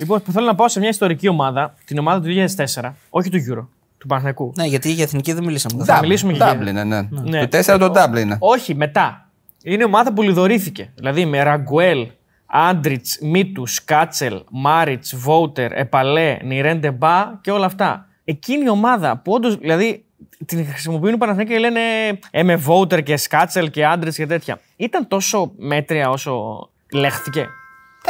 Λοιπόν, θέλω να πάω σε μια ιστορική ομάδα, την ομάδα του 2004, όχι του Euro, του Παναθηναϊκού. Ναι, γιατί για εθνική δεν μιλήσαμε. Θα μιλήσουμε και για- Dublin, ναι. ναι. Ναι. Το 4 το Dublin. Όχι, μετά. Είναι ομάδα που λιδωρήθηκε. Δηλαδή με Ραγκουέλ, Άντριτς, Μίτους, Κάτσελ, Μάριτς, Βόουτερ, Επαλέ, Νιρέντε Μπά και όλα αυτά. Εκείνη η ομάδα που όντως δηλαδή την χρησιμοποιούν οι Παναθηναϊκοί και λένε ε, με Βόουτερ και Σκάτσελ και Άντριτς και τέτοια. Ήταν τόσο μέτρια όσο λέχθηκε.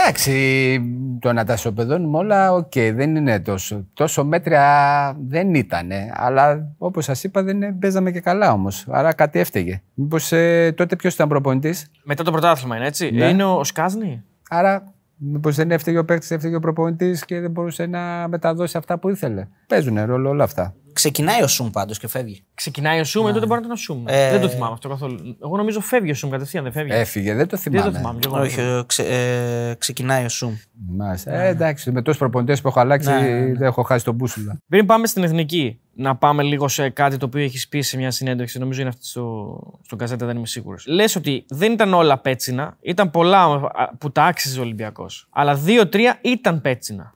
Εντάξει, το να τα ισοπεδώνουμε όλα, οκ, δεν είναι τόσο. Τόσο μέτρια δεν ήταν. Αλλά όπως σας είπα, δεν παίζαμε και καλά όμως. Άρα κάτι έφταιγε. Μήπως τότε ποιος ήταν προπονητής; Μετά το πρωτάθλημα είναι έτσι. Ναι. Είναι ο Σκάζνη; Άρα, μήπως δεν έφταιγε ο παίκτης, έφταιγε ο προπονητής και δεν μπορούσε να μεταδώσει αυτά που ήθελε. Παίζουν ρόλο όλα αυτά. Ξεκινάει ο Σουμ πάντως και φεύγει. Ξεκινάει ο Σούμ, τότε μπορεί να ήταν ο Σούμ. Ε, Δεν το θυμάμαι αυτό καθόλου. Εγώ νομίζω φεύγει ο Σούμ κατευθείαν, δεν φεύγει. Έφυγε, δεν το δεν θυμάμαι. το θυμάμαι. κι εγώ. Όχι, ε, ξε- ε, ξεκινάει ο Σουμ. Μάλιστα. Ε, εντάξει, με τόσους προπονητές που έχω αλλάξει, δεν έχω χάσει τον μπούσουλα. Πριν πάμε στην εθνική, να πάμε λίγο σε κάτι το οποίο έχεις πει σε μια συνέντευξη. Νομίζω είναι αυτή στο, στον Καζέτα, δεν είμαι σίγουρος. Λες ότι δεν ήταν όλα πέτσινα, ήταν πολλά α, που τα άξιζε ο Ολυμπιακός. Αλλά δύο-τρία ήταν πέτσινα.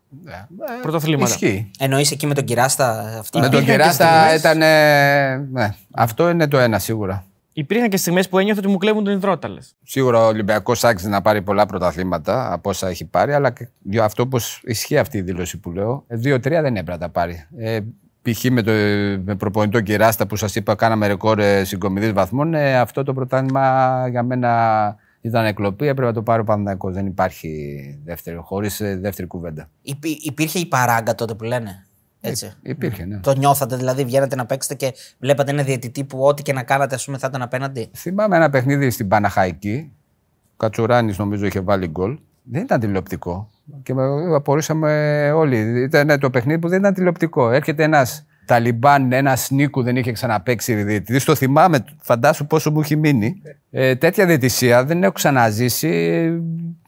Πρωτοθλήματα. Ισχύει. Εννοείς εκεί με τον Κυράστα αυτή; Με τον Υπήρχαν και Κεράστα στιγμές. ήταν. ε, Ναι, αυτό είναι το ένα σίγουρα. Υπήρχαν και στιγμές που ένιωθε ότι μου κλέβουν τον υδρόταλε. Σίγουρα ο Ολυμπιακός άξιζε να πάρει πολλά πρωταθλήματα από όσα έχει πάρει, αλλά και για αυτό πώ ισχύει αυτή η δήλωση που λέω. Ε, Δύο-τρία δεν έπρεπε να τα πάρει. Ε, π.χ. με, το, με προπονητό Κυράστα που σας είπα, κάναμε ρεκόρ ε, συγκομιδής βαθμών. Ε, αυτό το πρωτάθλημα για μένα ήταν εκλοπή. Έπρεπε να το πάρει ο Παναθηναϊκός. Δεν υπάρχει δεύτερη, χωρίς δεύτερη κουβέντα. Υπή- υπήρχε η παράγκα τότε που λένε; Έτσι. Υπήρχε, ναι. Το νιώθατε, δηλαδή βγαίνατε να παίξετε και βλέπατε ένα διαιτητή που ό,τι και να κάνατε, ας πούμε, θα ήταν απέναντι; Θυμάμαι ένα παιχνίδι στην Παναχαϊκή. Ο Κατσουράνης νομίζω είχε βάλει γκολ. Δεν ήταν τηλεοπτικό. Και με- απορούσαμε όλοι. Ήταν το παιχνίδι που δεν ήταν τηλεοπτικό. Έρχεται ένας Ταλιμπάν, ένας Νίκου δεν είχε ξαναπέξει διαιτητής. Το θυμάμαι, φαντάσου πόσο μου έχει μείνει. Ε, τέτοια διαιτησία δεν έχω ξαναζήσει.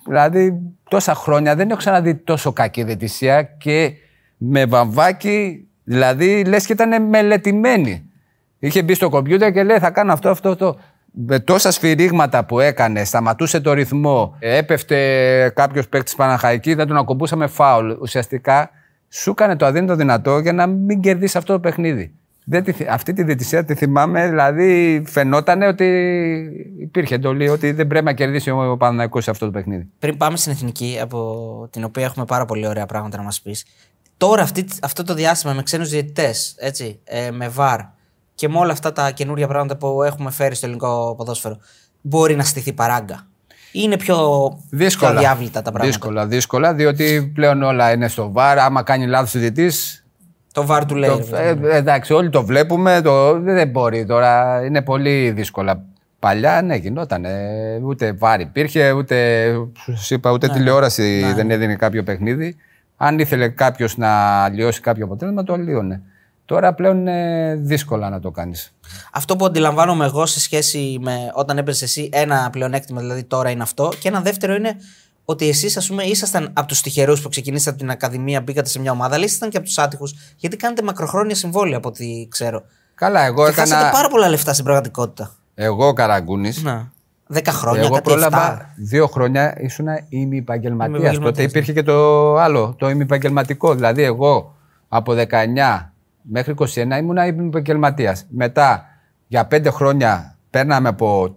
Δηλαδή, τόσα χρόνια δεν έχω ξαναδεί τόσο κακή διαιτησία και με βαμβάκι, δηλαδή λες και ήταν μελετημένη. Είχε μπει στο κομπιούτερ και λέει θα κάνω αυτό, αυτό, αυτό. Με τόσα σφυρίγματα που έκανε, σταματούσε το ρυθμό, έπεφτε κάποιος παίκτης Παναχαϊκής, δεν τον ακουμπούσαμε φάουλ. Ουσιαστικά σου έκανε το αδύνατο δυνατό για να μην κερδίσεις αυτό το παιχνίδι. Δεν τη, θυ- αυτή τη διαιτησία τη θυμάμαι, δηλαδή φαινόταν ότι υπήρχε εντολή ότι δεν πρέπει να κερδίσει ο Παναθηναϊκός σε αυτό το παιχνίδι. Πριν πάμε στην εθνική, από την οποία έχουμε πάρα πολύ ωραία πράγματα να μας πεις. Τώρα, αυτή, αυτό το διάστημα με ξένους διαιτητές, έτσι, ε, με βαρ και με όλα αυτά τα καινούργια πράγματα που έχουμε φέρει στο ελληνικό ποδόσφαιρο, μπορεί να στηθεί παράγκα. Ή είναι πιο, Δύσκολα. πιο αδιάβλητα τα πράγματα. Δύσκολα, δύσκολα, διότι πλέον όλα είναι στο βάρ. Άμα κάνει λάθος ο διαιτητής, Το βαρ του λέει. Το, ρε παιδί μου. ε, εντάξει, όλοι το βλέπουμε. Το, δεν μπορεί τώρα. Είναι πολύ δύσκολα. Παλιά, ναι, γινόταν. ούτε βάρη υπήρχε, ούτε, σου είπα, ούτε τηλεόραση δεν έδινε κάποιο παιχνίδι. Αν ήθελε κάποιος να λιώσει κάποιο αποτέλεσμα, το λύωνε. Τώρα πλέον είναι δύσκολα να το κάνεις. Αυτό που αντιλαμβάνομαι εγώ σε σχέση με όταν έπαιζε εσύ, ένα πλεονέκτημα δηλαδή τώρα είναι αυτό. Και ένα δεύτερο είναι ότι εσείς, ας πούμε, ήσασταν από τους τυχερούς που ξεκινήσατε από την Ακαδημία, μπήκατε σε μια ομάδα, αλλά ήσασταν και από τους άτυχους, γιατί κάνετε μακροχρόνια συμβόλαια από ό,τι ξέρω. Καλά, εγώ Και έκανα. χάσατε πάρα πολλά λεφτά στην πραγματικότητα. Εγώ Καραγκούνης. Να. Δέκα χρόνια, Εγώ κάτι πρόλαβα εφτά. δύο χρόνια ήσουν ημιεπαγγελματία. Ημιεπαγγελματίας, Τότε υπήρχε και το άλλο, το ημιεπαγγελματικό. Δηλαδή, εγώ από 19 μέχρι 21 ήμουν ημιεπαγγελματία. Μετά για πέντε χρόνια παίρναμε από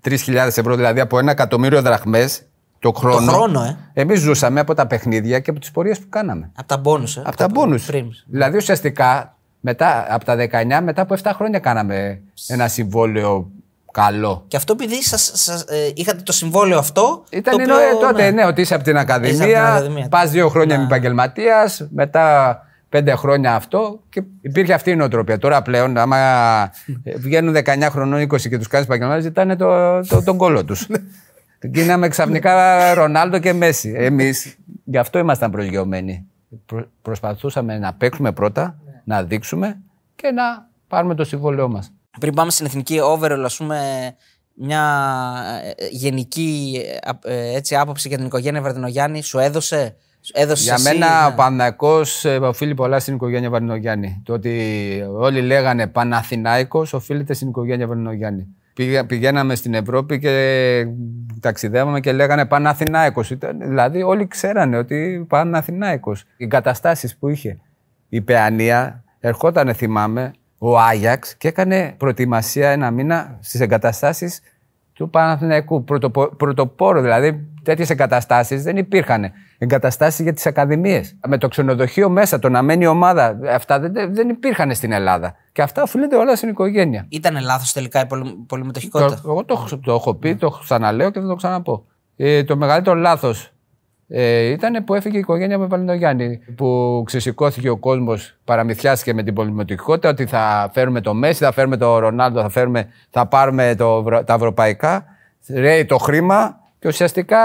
3.000 ευρώ, δηλαδή από ένα εκατομμύριο δραχμές το χρόνο. χρόνο, ε. Εμείς ζούσαμε από τα παιχνίδια και από τις πορείες που κάναμε. Από τα μπόνου, ε. Από τα μπόνους. Prims. Δηλαδή ουσιαστικά μετά, από τα 19 μετά από 7 χρόνια κάναμε ένα συμβόλαιο καλό. Και αυτό επειδή σας, σας, ε, είχατε το συμβόλαιο αυτό. Ήταν το ενώ, οποίο, ε, τότε, ναι. ναι, ότι είσαι από την Είσαι από την Ακαδημία, Ακαδημία. πας δύο χρόνια Ναι. με επαγγελματίας, μετά πέντε χρόνια αυτό και υπήρχε αυτή η νοοτροπία. Τώρα πλέον, άμα ε, βγαίνουν 19 χρονών, 20 και τους κάνεις επαγγελματίε, ζητάνε το, το, τον κόλο τους. Γίναμε ξαφνικά Ρονάλντο και Μέση. Εμείς γι' αυτό ήμασταν προσγειωμένοι. Προ- προσπαθούσαμε να παίξουμε πρώτα, να δείξουμε και να πάρουμε το συμβόλαιό μας. Πριν πάμε στην εθνική overall, ας πούμε, μια ε, γενική ε, ε, έτσι, άποψη για την οικογένεια Βαρδινογιάννη σου έδωσε. σου έδωσες Για εσύ, μένα ο ναι. Παναθηναϊκός ε, οφείλει πολλά στην οικογένεια Βαρδινογιάννη. Το ότι όλοι λέγανε Παναθηνάικος οφείλεται στην οικογένεια Βαρδινογιάννη. Πήγα- Πηγαίναμε στην Ευρώπη και ταξιδεύαμε και λέγανε Παναθηνάικος. Ήταν- Δηλαδή όλοι ξέρανε ότι Παναθηνάικος. Οι εγκαταστάσεις που είχε. Η Παιανία ερχόταν, θυμάμαι, ο Άγιαξ και έκανε προετοιμασία ένα μήνα στις εγκαταστάσεις του Παναθηναϊκού. Πρωτοπο- Πρωτοπόρο δηλαδή. Τέτοιες εγκαταστάσεις δεν υπήρχαν. Εγκαταστάσεις για τις ακαδημίες. Με το ξενοδοχείο μέσα, το να μένει η ομάδα. Αυτά δεν, δεν υπήρχαν στην Ελλάδα. Και αυτά οφείλονται όλα στην οικογένεια. Ήταν λάθος τελικά η πολυ- πολυμετοχικότητα; Το, εγώ το, έχω- το έχω πει, το ξαναλέω και θα το ξαναπώ. Ε, το μεγαλύτερο λάθος ε, ήταν που έφυγε η οικογένεια με Βαλεντογιάννη. Που ξεσηκώθηκε ο κόσμος, παραμυθιάστηκε με την πολυμετοχικότητα ότι θα φέρουμε το Μέση, θα φέρουμε το Ρονάλντο, θα, φέρουμε, θα πάρουμε το, ευρω- τα ευρωπαϊκά. Ρέει το χρήμα και ουσιαστικά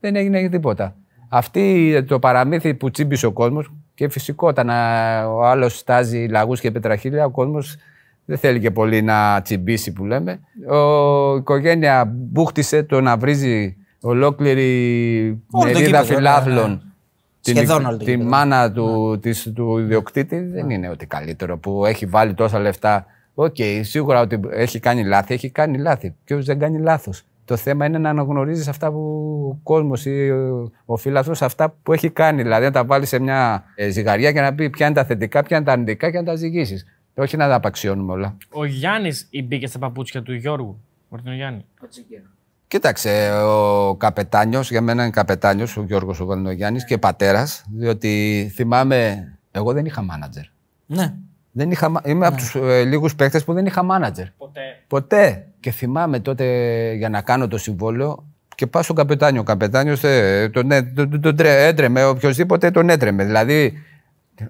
δεν έγινε τίποτα. Αυτή το παραμύθι που τσίμπησε ο κόσμος και φυσικό όταν α, ο άλλος στάζει λαγούς και πετραχίλια, ο κόσμος δεν θέλει και πολύ να τσιμπήσει που λέμε. Ο, η οικογένεια μπούχτισε το να βρίζει ολόκληρη Όλο το μερίδα γήπεδο, φιλάθλων. ναι, ναι. Την, Σχεδόν όλο το τη γήπεδο. μάνα του, της, του ιδιοκτήτη δεν είναι ότι καλύτερο που έχει βάλει τόσα λεφτά. Οκ, σίγουρα ότι έχει κάνει λάθη, έχει κάνει λάθη. Ποιος δεν κάνει λάθος; Το θέμα είναι να αναγνωρίζεις αυτά που ο κόσμος ή ο, ο φίλαθλο, αυτά που έχει κάνει. Δηλαδή να τα βάλεις σε μια ε, ζυγαριά και να πει ποια είναι τα θετικά, ποια είναι τα αρνητικά και να τα ζυγίσεις. Όχι να τα απαξιώνουμε όλα. Ο Γιάννης μπήκε στα παπούτσια του Γιώργου; Βαρδινογιάννη. Κοίταξε, ο καπετάνιος, για μένα είναι καπετάνιος ο Γιώργος ο Βαρδινογιάννης και πατέρας, διότι θυμάμαι, εγώ δεν είχα μάνατζερ. Ναι. Δεν είχα, μα- είμαι από τους ε, λίγους παίκτες που δεν είχα μάνατζερ. Ποτέ. Ποτέ. Και θυμάμαι τότε για να κάνω το συμβόλαιο και πάω στον καπετάνιο. Ο καπετάνιος τον, έ- τον, τον, τον τρέ- έτρεμε, οποιοδήποτε τον έτρεμε. Δηλαδή,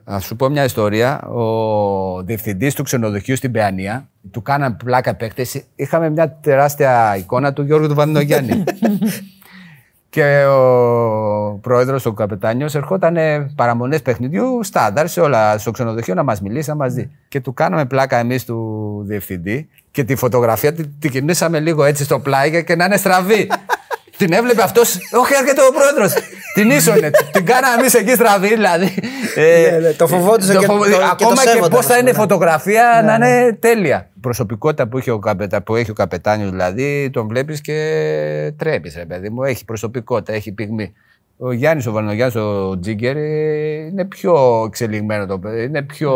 ας σου πω μια ιστορία. Ο διευθυντής του ξενοδοχείου στην Παιανία, του κάναν πλάκα παίκτες. Είχαμε μια τεράστια εικόνα του Γιώργου του Βανδογιάννη. Και ο πρόεδρος, ο καπετάνιος, ερχόταν παραμονές παιχνιδιού στάνταρ σε όλα στο ξενοδοχείο να μας μιλήσει, να μας δει. Και του κάναμε πλάκα εμείς του διευθυντή και τη φωτογραφία την τη κινήσαμε λίγο έτσι στο πλάι και- και να είναι στραβή. την έβλεπε αυτός. Όχι, έρχεται ο πρόεδρος. την ίσονε. την κάναμε εμείς εκεί στραβή, δηλαδή. Ε, Ναι, ναι, το φοβόντουσαν το και- φοβο- το- και το Ακόμα και, σέβονταν, πώς ας θα είναι η πούμε, ναι. φωτογραφία να είναι τέλεια. Η προσωπικότητα που, είχε ο καπετα, που έχει ο καπετάνιος, δηλαδή, τον βλέπεις και τρέπεις, ρε παιδί μου. Έχει προσωπικότητα, έχει πυγμή. Ο Γιάννης ο Βαλνογιάννη, ο Τζίγκερ, ε, είναι πιο εξελιγμένο το παιδί. Είναι πιο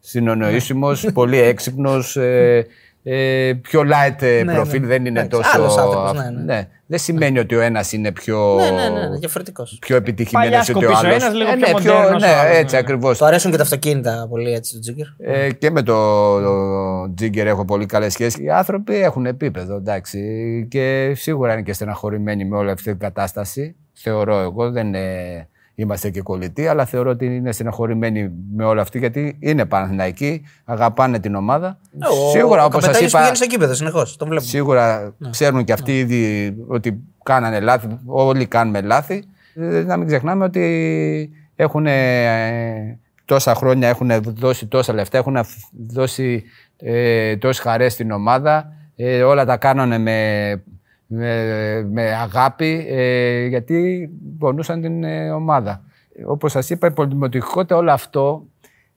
συνονοήσιμος, πολύ έξυπνος. Ε, ε, πιο light ε, Ναι, προφίλ, ναι. δεν είναι Εντάξει, τόσο. άλλος άνθρωπος, ναι, ναι. Δεν σημαίνει ότι ο ένας είναι πιο, Ναι, ναι, ναι, ναι διαφορετικός. πιο επιτυχημένος Παλιά ότι ο σκοπής ο άλλος. ένας, λίγο πιο μοντέρνος ο Ναι, άλλος, έτσι ναι. ακριβώς. Του αρέσουν και τα αυτοκίνητα πολύ έτσι του Τζίγκερ. Ε, και με το, το Τζίγκερ έχω πολύ καλές σχέσεις. Οι άνθρωποι έχουν επίπεδο, εντάξει. Και σίγουρα είναι και στεναχωρημένοι με όλη αυτή την κατάσταση. Θεωρώ εγώ, δεν ε, είμαστε και κολλητοί, αλλά θεωρώ ότι είναι στεναχωρημένοι με όλα αυτή γιατί είναι Παναθηναϊκοί, αγαπάνε την ομάδα. σίγουρα, όπως σας είπα, πηγαίνει στο κήπεδο συνεχώς. Τον βλέπουμε. Σίγουρα ξέρουν και αυτοί ήδη ότι κάνανε λάθη. Όλοι κάνουμε λάθη. Ε, Να μην ξεχνάμε ότι έχουν τόσα χρόνια, έχουν δώσει τόσα λεφτά, έχουν αφ- δώσει ε, τόσες χαρές στην ομάδα. Ε, όλα τα κάνανε με, με, με αγάπη ε, γιατί πονούσαν την ε, ομάδα. Όπως σας είπα, η πολυμετοχικότητα όλο αυτό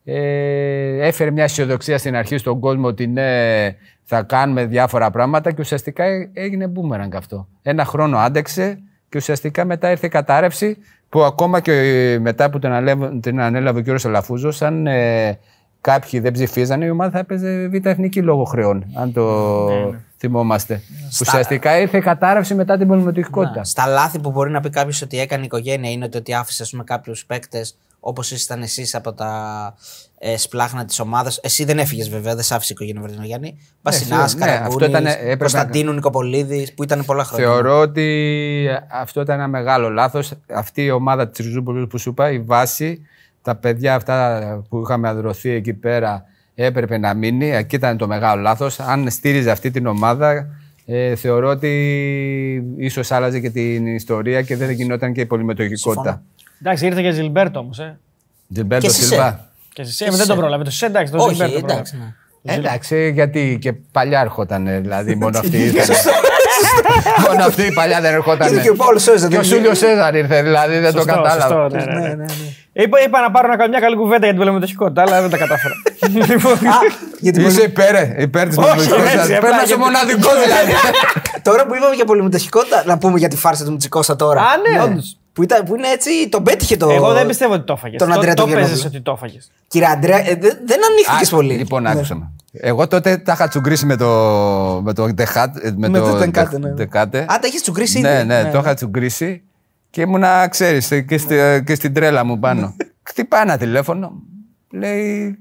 ε, έφερε μια αισιοδοξία στην αρχή στον κόσμο ότι ναι, θα κάνουμε διάφορα πράγματα και ουσιαστικά ε- έγινε boomerang αυτό. Ένα χρόνο άντεξε και ουσιαστικά μετά ήρθε η κατάρρευση που ακόμα και ε, μετά που την, ανέλαβε, την ανέλαβε ο κ. Ελαφούζος, αν ε, κάποιοι δεν ψηφίζανε, η ομάδα θα έπαιζε β' εθνική λόγω χρεών, αν το θυμόμαστε. Ουσιαστικά ήρθε η κατάρρευση μετά την πολυμετοχικότητα. Στα λάθη που μπορεί να πει κάποιος ότι έκανε η οικογένεια είναι ότι, ότι άφησε κάποιους παίκτες όπως ήσασταν εσείς από τα ε, σπλάχνα της ομάδας. Εσύ δεν έφυγες βέβαια, δεν σ' άφησε η οικογένεια Βερδινογιάννη. Βασινά, σίγουρα, ναι, αυτό ήταν- Καραγκούνη, έπρεπε Κωνσταντίνου Νικοπολίδης που ήταν πολλά χρόνια. Θεωρώ ότι αυτό ήταν ένα μεγάλο λάθος. Αυτή η ομάδα της Ριζούπολης που σου είπα, η βάση, τα παιδιά αυτά που είχαμε ανδρωθεί εκεί πέρα έπρεπε να μείνει. Εκεί ήταν το μεγάλο λάθος. Αν στήριζε αυτή την ομάδα, ε, θεωρώ ότι ίσως άλλαζε και την ιστορία και δεν θα γινόταν και η πολυμετοχικότητα. Εντάξει, ήρθε και Ζιλμπέρτο όμως. Ε. Τζιμπέρτο Και Σισε. Σιλβά. Και εσύ, ε, δεν το πρόλαβε. Το Σισε, εντάξει, το Όχι, Ζιλμπέρτο. εντάξει. Ναι. Εντάξει, γιατί και παλιά έρχονταν, δηλαδή μόνο αυτοί ήρθαν. Μόνο αυτή η παλιά δεν ερχόταν. Είναι και ο Πάουλο Σόουζα, Και δεν ο είναι. Ζούλιο Σέζαρ ήρθε, δηλαδή δεν το Σωστό, κατάλαβα. σωστό, ναι, ναι, ναι. Είπα, είπα να πάρω να κάνω μια καλή κουβέντα για την πολεμετοχικότητα, αλλά δεν τα κατάφερα. λοιπόν, Α, γιατί Είσαι υπέρ, ε, υπέρ της Όχι, πολεμικότητα. έτσι, απλά Πρέπει να είσαι γιατί- μοναδικό δηλαδή. Τώρα που είπαμε για πολυμετοχικότητα, να πούμε για τη φάρσα του Μητσικώστα τώρα. Α, ναι, όντως. Που, ήταν, που είναι έτσι, τον πέτυχε το. Εγώ δεν πιστεύω ότι το έφαγες. Τον Αντρέα το τον παίζε Γιαννόπουλο. ότι το έφαγες. Κύριε Αντρέα, ε, δεν, δεν ανοίχθηκε Α, πολύ. Λοιπόν, Ναι. άκουσα με. Εγώ τότε τα είχα τσουγκρίσει με το. με το Ντεχάτ. Με, Με το το Τεκάτε, ναι. Τεκάτε. Α, τα έχει τσουγκρίσει Ναι, ήδη. ναι, το είχα τσουγκρίσει και ήμουνα, ξέρεις, και, στη- και στην τρέλα μου πάνω. Χτυπάει ένα τηλέφωνο. Λέει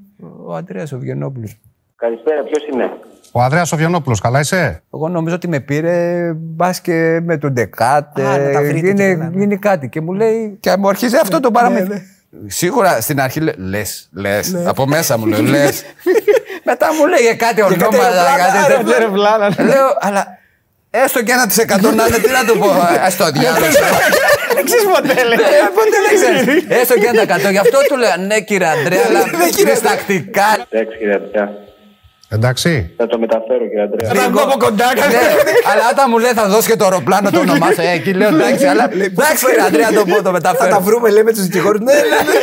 ο Αντρέα ο Βιενόπουλο. Καλησπέρα, ποιος είναι; Ο Ανδρέας Οβιανόπουλος, καλά είσαι; Εγώ νομίζω ότι με πήρε μπας και με τον Ντεκάτε. Α, να τα βρείτε γίνει, και όλα, ναι. γίνει κάτι. Και μου λέει. Και μου αρχίζει αυτό το παραμύθι. Σίγουρα στην αρχή λε, λες. Από μέσα μου λέει, λες. Μετά μου λέει κάτι ονόματα. αεροπλάνα, κάτι αεροπλάνα. τέτοια. Αεροπλάνα, ναι. Λέω, αλλά έστω και ένα τη εκατό να είναι, τι να του πω. Α το διάλογο. Δεν ξέρεις ποτέ, λέει. Ε, Ποτέ δεν ξέρεις. Έστω και ένα εκατό. Γι' αυτό του λέω, ναι κύριε Αντρέα, αλλά διστακτικά. Εντάξει, κύριε Αντρέα. Εντάξει. Θα το μεταφέρω, κύριε Αντρέα. Θα βγω από κοντά, Ναι, καλά. αλλά όταν μου λέει θα δώσει και το αεροπλάνο το όνομά σου, ε, εκεί λέω εντάξει, αλλά εντάξει κύριε Αντρέα, το πω, το Θα τα μεταφέρω. βρούμε, λέμε τους δικηγόρους. Ναι, ναι, ναι.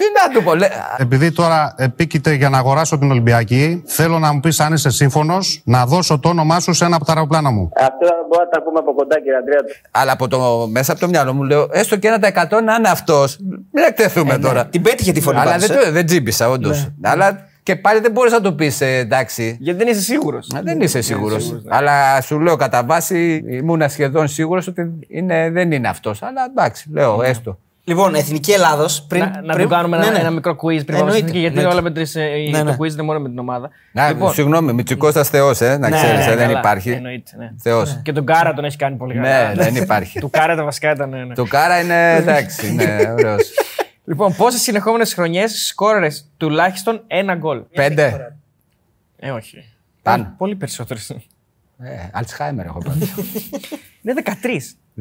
Τι να του πω, λέει, Επειδή τώρα επίκειται για να αγοράσω την Ολυμπιακή, θέλω να μου πεις αν είσαι σύμφωνος να δώσω το όνομά σου σε ένα από τα αεροπλάνα μου. Αυτό μπορούμε να τα πούμε από κοντά, κύριε Αντρέα. Αλλά από το, μέσα από το μυαλό μου λέω, έστω και ένα τα εκατό να είναι αυτός. Μην εκτεθούμε τώρα. Την πέτυχε τη φωνή Αλλά πάντως, δεν, ε. το, δεν τζίμπησα, όντως. Αλλά και πάλι δεν μπορείς να το πεις, εντάξει. Γιατί δεν είσαι σίγουρος. Μα Δεν είσαι σίγουρος. Αλλά σου λέω κατά βάση ήμουν σχεδόν σίγουρος ότι είναι, δεν είναι αυτός. Αλλά εντάξει, λέω έστω. Λοιπόν, Εθνική Ελλάδος. Πριν, Να, να πριν- του κάνουμε ναι, ένα, ναι. ένα μικρό quiz πριν πάμε Εννοείται, στην εθνική, γιατί εννοείται. όλα με τις, ε, Ναι, ναι. το quiz δεν μόνο με την ομάδα. Να, συγγνώμη, Μητσικό Θεός, ε, να Ναι, ξέρεις, ναι, δεν καλά, υπάρχει. εννοείται, ναι. Θεός. Και τον Κάρα τον έχει κάνει πολύ καλά. Ναι, δεν υπάρχει. Του Κάρα τα βασικά ήταν. Ναι, ναι. Το κάρα είναι εντάξει, είναι ωραίος. Λοιπόν, πόσες συνεχόμενες χρονιές σκόρερες τουλάχιστον ένα γκολ; Πέντε. Ε, όχι. Πάνω. Πολύ περισσότερες. Ε, Αλτσχάιμερ έχω πάρει. Είναι 13.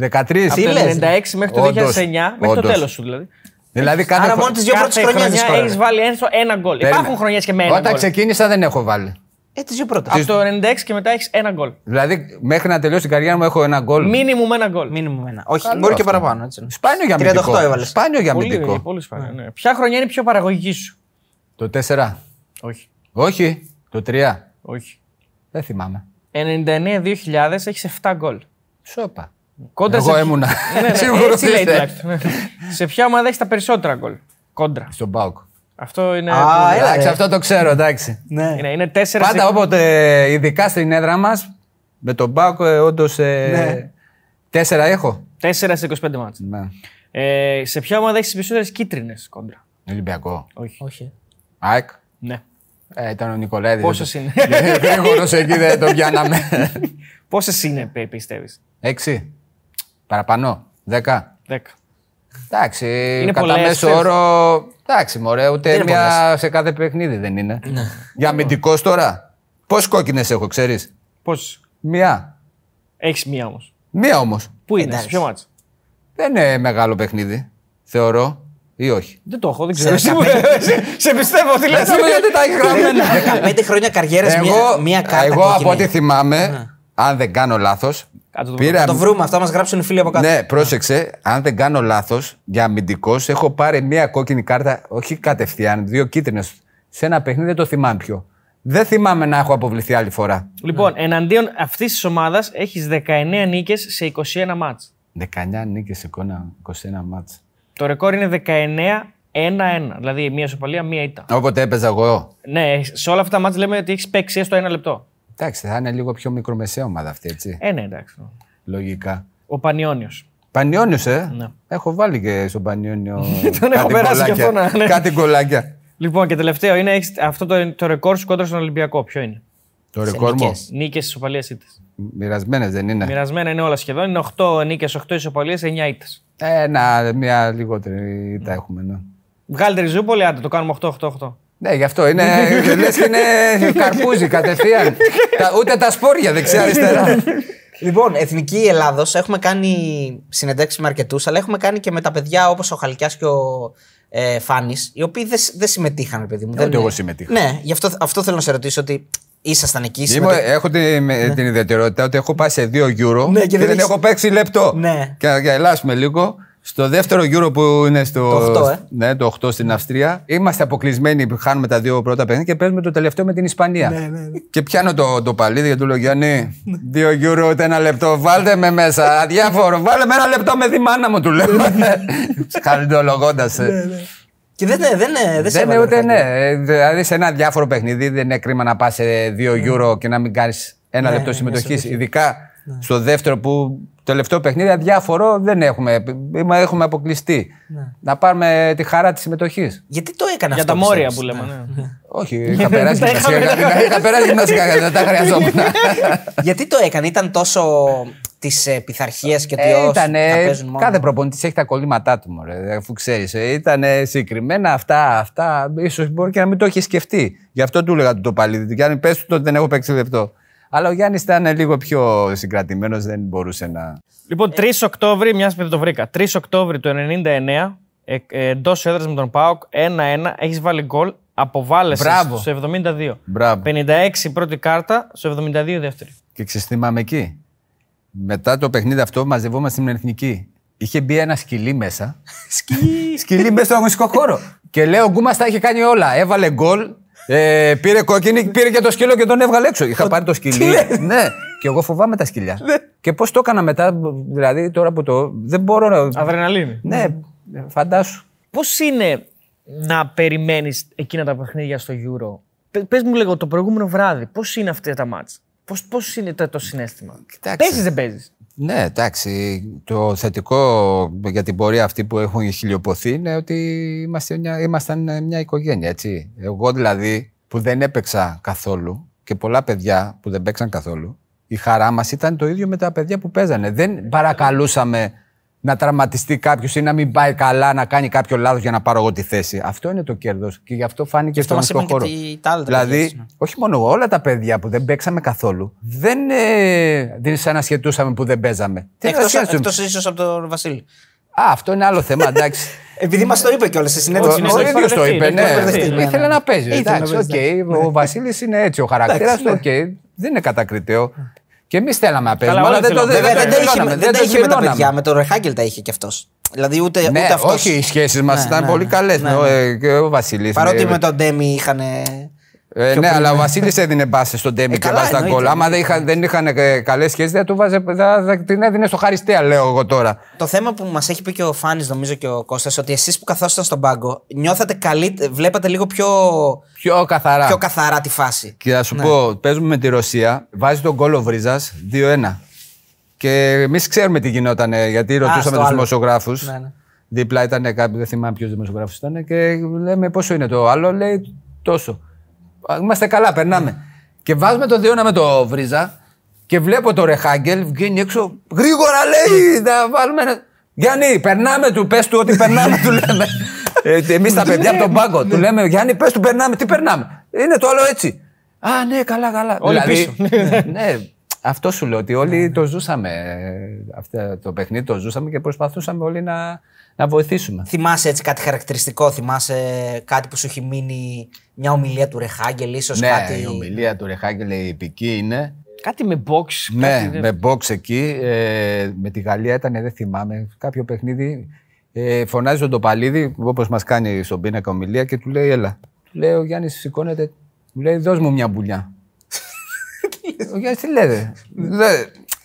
13. Από το λες, 96 μέχρι το 2009, Όντως, μέχρι το όντως. τέλος σου δηλαδή. Δηλαδή κάθε Άρα χρο- μόνο τι δύο πρώτε Κάθε χρονιέ δεν χρονιά έχεις σκόραρε. βάλει ένστο ένα γκολ. Περίμενε. Υπάρχουν χρονιές και με ένα Όταν γκολ. ξεκίνησα δεν έχω βάλει. Ε, τις δύο πρώτε. Από το 96 και μετά έχεις ένα γκολ. Δηλαδή μέχρι να τελειώσει η καριέρα μου έχω ένα γκολ. Μίνιμουμ ένα γκολ. Μήνυμο ένα. Όχι, Καλό μπορεί και αυτό. παραπάνω. Έτσι. Σπάνιο για 38 μυντικό. έβαλες. Σπάνιο για Πολύ, μυντικό. πολύ σπάνιο. ναι. Ποια χρονιά είναι η πιο παραγωγική σου; Το 4. Όχι. Όχι. Το 3. Όχι. Δεν θυμάμαι. 99-2000 έχεις 7 γκολ. Σόπα. Κόντρα Εγώ σε... ήμουνα. Ναι, ναι, Σίγουρος έτσι λέει είστε. τουλάχιστον. ναι. σε ποια ομάδα έχεις τα περισσότερα γκολ; Κόντρα. Στον Πάουκ. Αυτό είναι. Α, έλα, Εντάξει, ρε. αυτό το ξέρω, εντάξει. Ναι. είναι, είναι 4 Πάντα όποτε, ειδικά στην έδρα μας, με τον Πάουκ, όντως. Ναι. Τέσσερα έχω. 4 σε 25 μάτς. Ναι. Ε, σε ποια ομάδα έχεις τις περισσότερες κίτρινες κόντρα; Ολυμπιακό. Όχι. Όχι. ΑΕΚ. Ναι. Ε, ήταν ο Νικολαίδης. Πόσες είναι; Γρήγορος εκεί δεν το πιάναμε. Πόσες είναι, πιστεύεις; Έξι. Παραπάνω. Δέκα. 10. Εντάξει. Είναι κατά πολλές, μέσο ξέρεις. όρο. Εντάξει, μωρέ, ούτε είναι μία σε κάθε παιχνίδι δεν είναι. Ναι. Για αμυντικός τώρα. Πόσες κόκκινες έχω, ξέρεις; Πόσες; Μία. Έχεις μία όμως. Μία όμως. Πού είναι, Εντάξει. σε ποιο μάτς; Δεν είναι μεγάλο παιχνίδι. Θεωρώ. Ή όχι. Δεν το έχω, δεν ξέρω. Σε Εσύ μου- σε, σε πιστεύω, τι λες. γιατί τα έχεις γραμμένα. 15 χρόνια καριέρας, μία, Εγώ, μία κάρτα. εγώ από κόκκινη. ό,τι θυμάμαι, αν δεν κάνω λάθος. Κάτω το Πήρα. Θα το βρούμε, αυτά μας γράψουν οι φίλοι από κάτω. Ναι, πρόσεξε. Αν δεν κάνω λάθος, για αμυντικός έχω πάρει μία κόκκινη κάρτα, όχι κατευθείαν, δύο κίτρινες. Σε ένα παιχνίδι δεν το θυμάμαι ποιο. Δεν θυμάμαι να έχω αποβληθεί άλλη φορά. Λοιπόν, εναντίον αυτής της ομάδας έχεις 19 νίκες σε 21 μάτς. 19 νίκες σε εικόνα, 21 μάτς. Το ρεκόρ είναι 19-1-1. Δηλαδή μία σοπαλία, μία ήττα. Όποτε έπαιζα εγώ. Ναι, σε όλα αυτά τα μάτς λέμε ότι έχεις παίξει έστω ένα λεπτό. Εντάξει, θα είναι λίγο πιο μικρομεσαία ομάδα αυτή, έτσι. Ε, ναι, εντάξει. Λογικά. Ο Πανιόνιος. Πανιόνιος, ε; Ναι. Έχω βάλει και στον Πανιόνιο. Τον έχω κάτι περάσει κι γκολάκια. αυτό, ναι. Κάτι γκολάκια. Λοιπόν, και τελευταίο είναι έχεις αυτό το, το ρεκόρ σου κόντρα στον Ολυμπιακό. Ποιο είναι; Το ρεκόρ μου. νίκες. Νίκες ισοπαλίες ήττες. Μοιρασμένες δεν είναι; Μοιρασμένα είναι όλα σχεδόν. Είναι 8 νίκες, 8 ισοπαλίες, 9 ήττες. Ένα, μια λιγότερη τα έχουμε. Ναι. Βγάλτε ριζούπολη, άντε το κάνουμε 8-8-8. Ναι, γι' αυτό είναι. Λες και είναι καρπούζι κατευθείαν. Τα- ούτε τα σπόρια δεξιά-αριστερά. Λοιπόν, Εθνική Ελλάδος έχουμε κάνει συνεντεύξεις με αρκετούς, αλλά έχουμε κάνει και με τα παιδιά όπως ο Χαλκιάς και ο ε, Φάνης, οι οποίοι δεν δεν συμμετείχαν, ρε παιδί μου. Ούτε Δεν- εγώ συμμετείχα. Ναι, γι' αυτό, αυτό θέλω να σε ρωτήσω ότι Ήσασταν εκεί Είμαι, συμμετοχή. έχω την, με- την ιδιαιτερότητα ότι έχω πάει σε δύο Euro Ναι, και και, δεν δεν έχεις- έχω παίξει λεπτό. Ναι. Και για ελάσουμε λίγο. Στο δεύτερο Euro που είναι στο. Το 8, ε. Ναι, το 8 στην Αυστρία. Είμαστε αποκλεισμένοι που χάνουμε τα δύο πρώτα παιχνίδια και παίζουμε το τελευταίο με την Ισπανία. Ναι, Και πιάνω το, το παλίδι και του λέω Γιάννη, δύο Euro ούτε ένα λεπτό. Βάλτε με μέσα. Αδιάφορο. Βάλε με ένα λεπτό με τη μάνα μου, του λέω. Χαριτολογώντα. Και δεν, δεν, δεν, δεν, σε Δεν είναι έβαλε, ούτε ρε ναι. παιδί. Ε, Δηλαδή σε ένα διάφορο παιχνίδι δεν είναι κρίμα να πας σε δύο euro και να μην κάνεις ένα Ναι, λεπτό ναι, συμμετοχής. συμμετοχή. Ειδικά στο δεύτερο που τελευταίο παιχνίδι αδιάφορο δεν έχουμε. Είμα- Έχουμε αποκλειστεί. Να πάρουμε τη χαρά της συμμετοχής. Γιατί το έκανε Για αυτό. τα μόρια πιστεύεις; που λέμε. ναι. Όχι, είχα περάσει Τα γυμναστικά. είχαμε, είχα- Είχα περάσει γυμναστικά, δεν τα χρειαζόμουν. Γιατί το έκανε, ήταν τόσο τη πειθαρχία και ότι Ε, όσοι ήτανε- θα παίζουν μόνο; κάθε προπονητή έχει τα κολλήματά του, μωρέ, αφού ξέρεις. Ήταν συγκεκριμένα αυτά, αυτά. ίσως μπορεί και να μην το έχεις σκεφτεί. Γι' αυτό του έλεγα του το παλίδι. Γιάννη, πες του ότι δεν έχω παίξει λεπτό. Αλλά ο Γιάννης ήταν λίγο πιο συγκρατημένος, δεν μπορούσε να. Λοιπόν, 3 Οκτώβρη, μιας που δεν το βρήκα. 3 Οκτώβρη του 99, ε, εντός έδρας με τον Πάοκ, 1-1, έχεις βάλει γκολ. Αποβάλλεσαι Μπράβο. στο 72. Μπράβο. 56 πρώτη κάρτα, στο 72 δεύτερη. Και ξεστήμαμε εκεί; Μετά το παιχνίδι αυτό μαζευόμαστε στην εθνική. Είχε μπει ένα σκυλί μέσα. σκυλί. σκυλί μέσα στο αγωνιστικό χώρο. και λέω: Ο Γκούμας τα είχε κάνει όλα. Έβαλε γκολ, ε, πήρε κόκκινη, πήρε και το σκύλο και τον έβγαλε έξω. Είχα πάρει το σκυλί. ναι, και εγώ φοβάμαι τα σκυλιά. και πώς το έκανα μετά, δηλαδή τώρα που το. Δεν μπορώ να. Αδρεναλίνη. ναι, φαντάσου. Πώς είναι να περιμένεις εκείνα τα παιχνίδια στο Euro; Πε μου λίγο το προηγούμενο βράδυ, πώς είναι αυτά τα μάτς; Πώς είναι το, το συνέστημα; Κοιτάξτε. Παίζεις δεν παίζεις; Ναι, εντάξει. Το θετικό για την πορεία αυτή που έχουν χιλιοποθεί είναι ότι είμαστε μια, ήμασταν μια οικογένεια, έτσι. Εγώ δηλαδή που δεν έπαιξα καθόλου και πολλά παιδιά που δεν παίξαν καθόλου, η χαρά μας ήταν το ίδιο με τα παιδιά που παίζανε. Δεν παρακαλούσαμε να τραυματιστεί κάποιο ή να μην πάει καλά, να κάνει κάποιο λάθο για να πάρω εγώ τη θέση. Αυτό είναι το κέρδο και γι' αυτό φάνηκε αυτό στον μας χώρο. είπαν και τι- τα άλλα τα παιδιά, δηλαδή, έτσι, ναι. όχι μόνο εγώ, όλα τα παιδιά που δεν παίξαμε καθόλου, δεν, ε, δεν σαν ασχετούσαμε που δεν παίζαμε. Τι να Εκτό ασχετούσαμε. ίσω από τον Βασίλη. Α, αυτό είναι άλλο θέμα, εντάξει. Επειδή μα το είπε κιόλα στη Ο, συνέντευξη. είναι ο στο ίδιο το παραδεχτεί, είπε, το ναι. έχει παραδεχτεί, ναι, Ήθελε ναι. να παίζει. Ήθελε να Εντάξει, παίζει, οκ. Ο Βασίλης είναι έτσι ο χαρακτήρας του, οκ. Δεν είναι κατακριτέο. Και εμείς θέλαμε να παίζουμε, όλοι αλλά δεν το θέλαμε. δεν Βέβαια το δεν τα είχε, δηλώναμε, δεν τα το είχε με τα δηλώναμε. παιδιά, με τον Ρεχάγκελ τα είχε κι αυτός. Δηλαδή ούτε, Ναι, ούτε αυτό. όχι, οι σχέσεις μας Ναι, ήταν ναι, πολύ ναι. καλές. Ναι, ναι. Και ο Βασίλης. Παρότι με τον Ντέμι είχαν. Ε, ναι, αλλά ο Βασίλης έδινε πάσες στον Ντέμι Ε, και καλά, βάζει τα εννοείται, γκολ. Άμα δεν εννοείται. είχαν, δεν είχαν καλές σχέσεις, δεν του βάζε, θα, θα την έδινε στο Χαριστέα, λέω εγώ τώρα. Το θέμα που μας έχει πει και ο Φάνης, νομίζω και ο Κώστας, ότι εσείς που καθόσασταν στον πάγκο, νιώθατε καλή, βλέπατε λίγο πιο, Πιο καθαρά. πιο καθαρά τη φάση. Και θα σου πω, παίζουμε με τη Ρωσία, βάζει τον γκολ ο Βρίζα 2-1. Και εμείς ξέρουμε τι γινόταν, γιατί ρωτούσαμε στο τους άλλο. δημοσιογράφους. Ναι, ναι. Δίπλα ήταν κάποιο, δεν θυμάμαι ποιος δημοσιογράφος ήταν, και λέμε πόσο είναι το άλλο, λέει τόσο. Α, Είμαστε καλά, περνάμε. Και βάζουμε το 2-1 με το Βρίζα και βλέπω το Ρεχάγκελ βγαίνει έξω. Γρήγορα λέει, να βάλουμε ένα. Γιάννη, περνάμε του, πες του ότι περνάμε, του λέμε. ε, Εμείς τα παιδιά από τον πάγκο του λέμε, Γιάννη, πες του, περνάμε. Τι περνάμε. Είναι το άλλο έτσι. Α, ναι, καλά, καλά. Όλοι δηλαδή, ναι, αυτό σου λέω ότι όλοι το ζούσαμε. Ε, Αυτό το παιχνίδι το ζούσαμε και προσπαθούσαμε όλοι να, να βοηθήσουμε. Θυμάσαι έτσι κάτι χαρακτηριστικό, θυμάσαι κάτι που σου έχει μείνει μια ομιλία του Ρεχάγκελ, ίσως Ναι, κάτι. η ομιλία του Ρεχάγκελ η επική είναι. Κάτι με box. Ναι, κάτι δεν- με box εκεί. Ε, με τη Γαλλία ήταν, δεν θυμάμαι, κάποιο παιχνίδι. Ε, φωνάζει τον Τοπαλίδη, όπως μας κάνει στον πίνακα ομιλία και του λέει: Έλα. Του λέει: Ο Γιάννης σηκώνεται, μου λέει: Δώσ' μου μια μπουλιά. ο Γιάννης τι λέτε;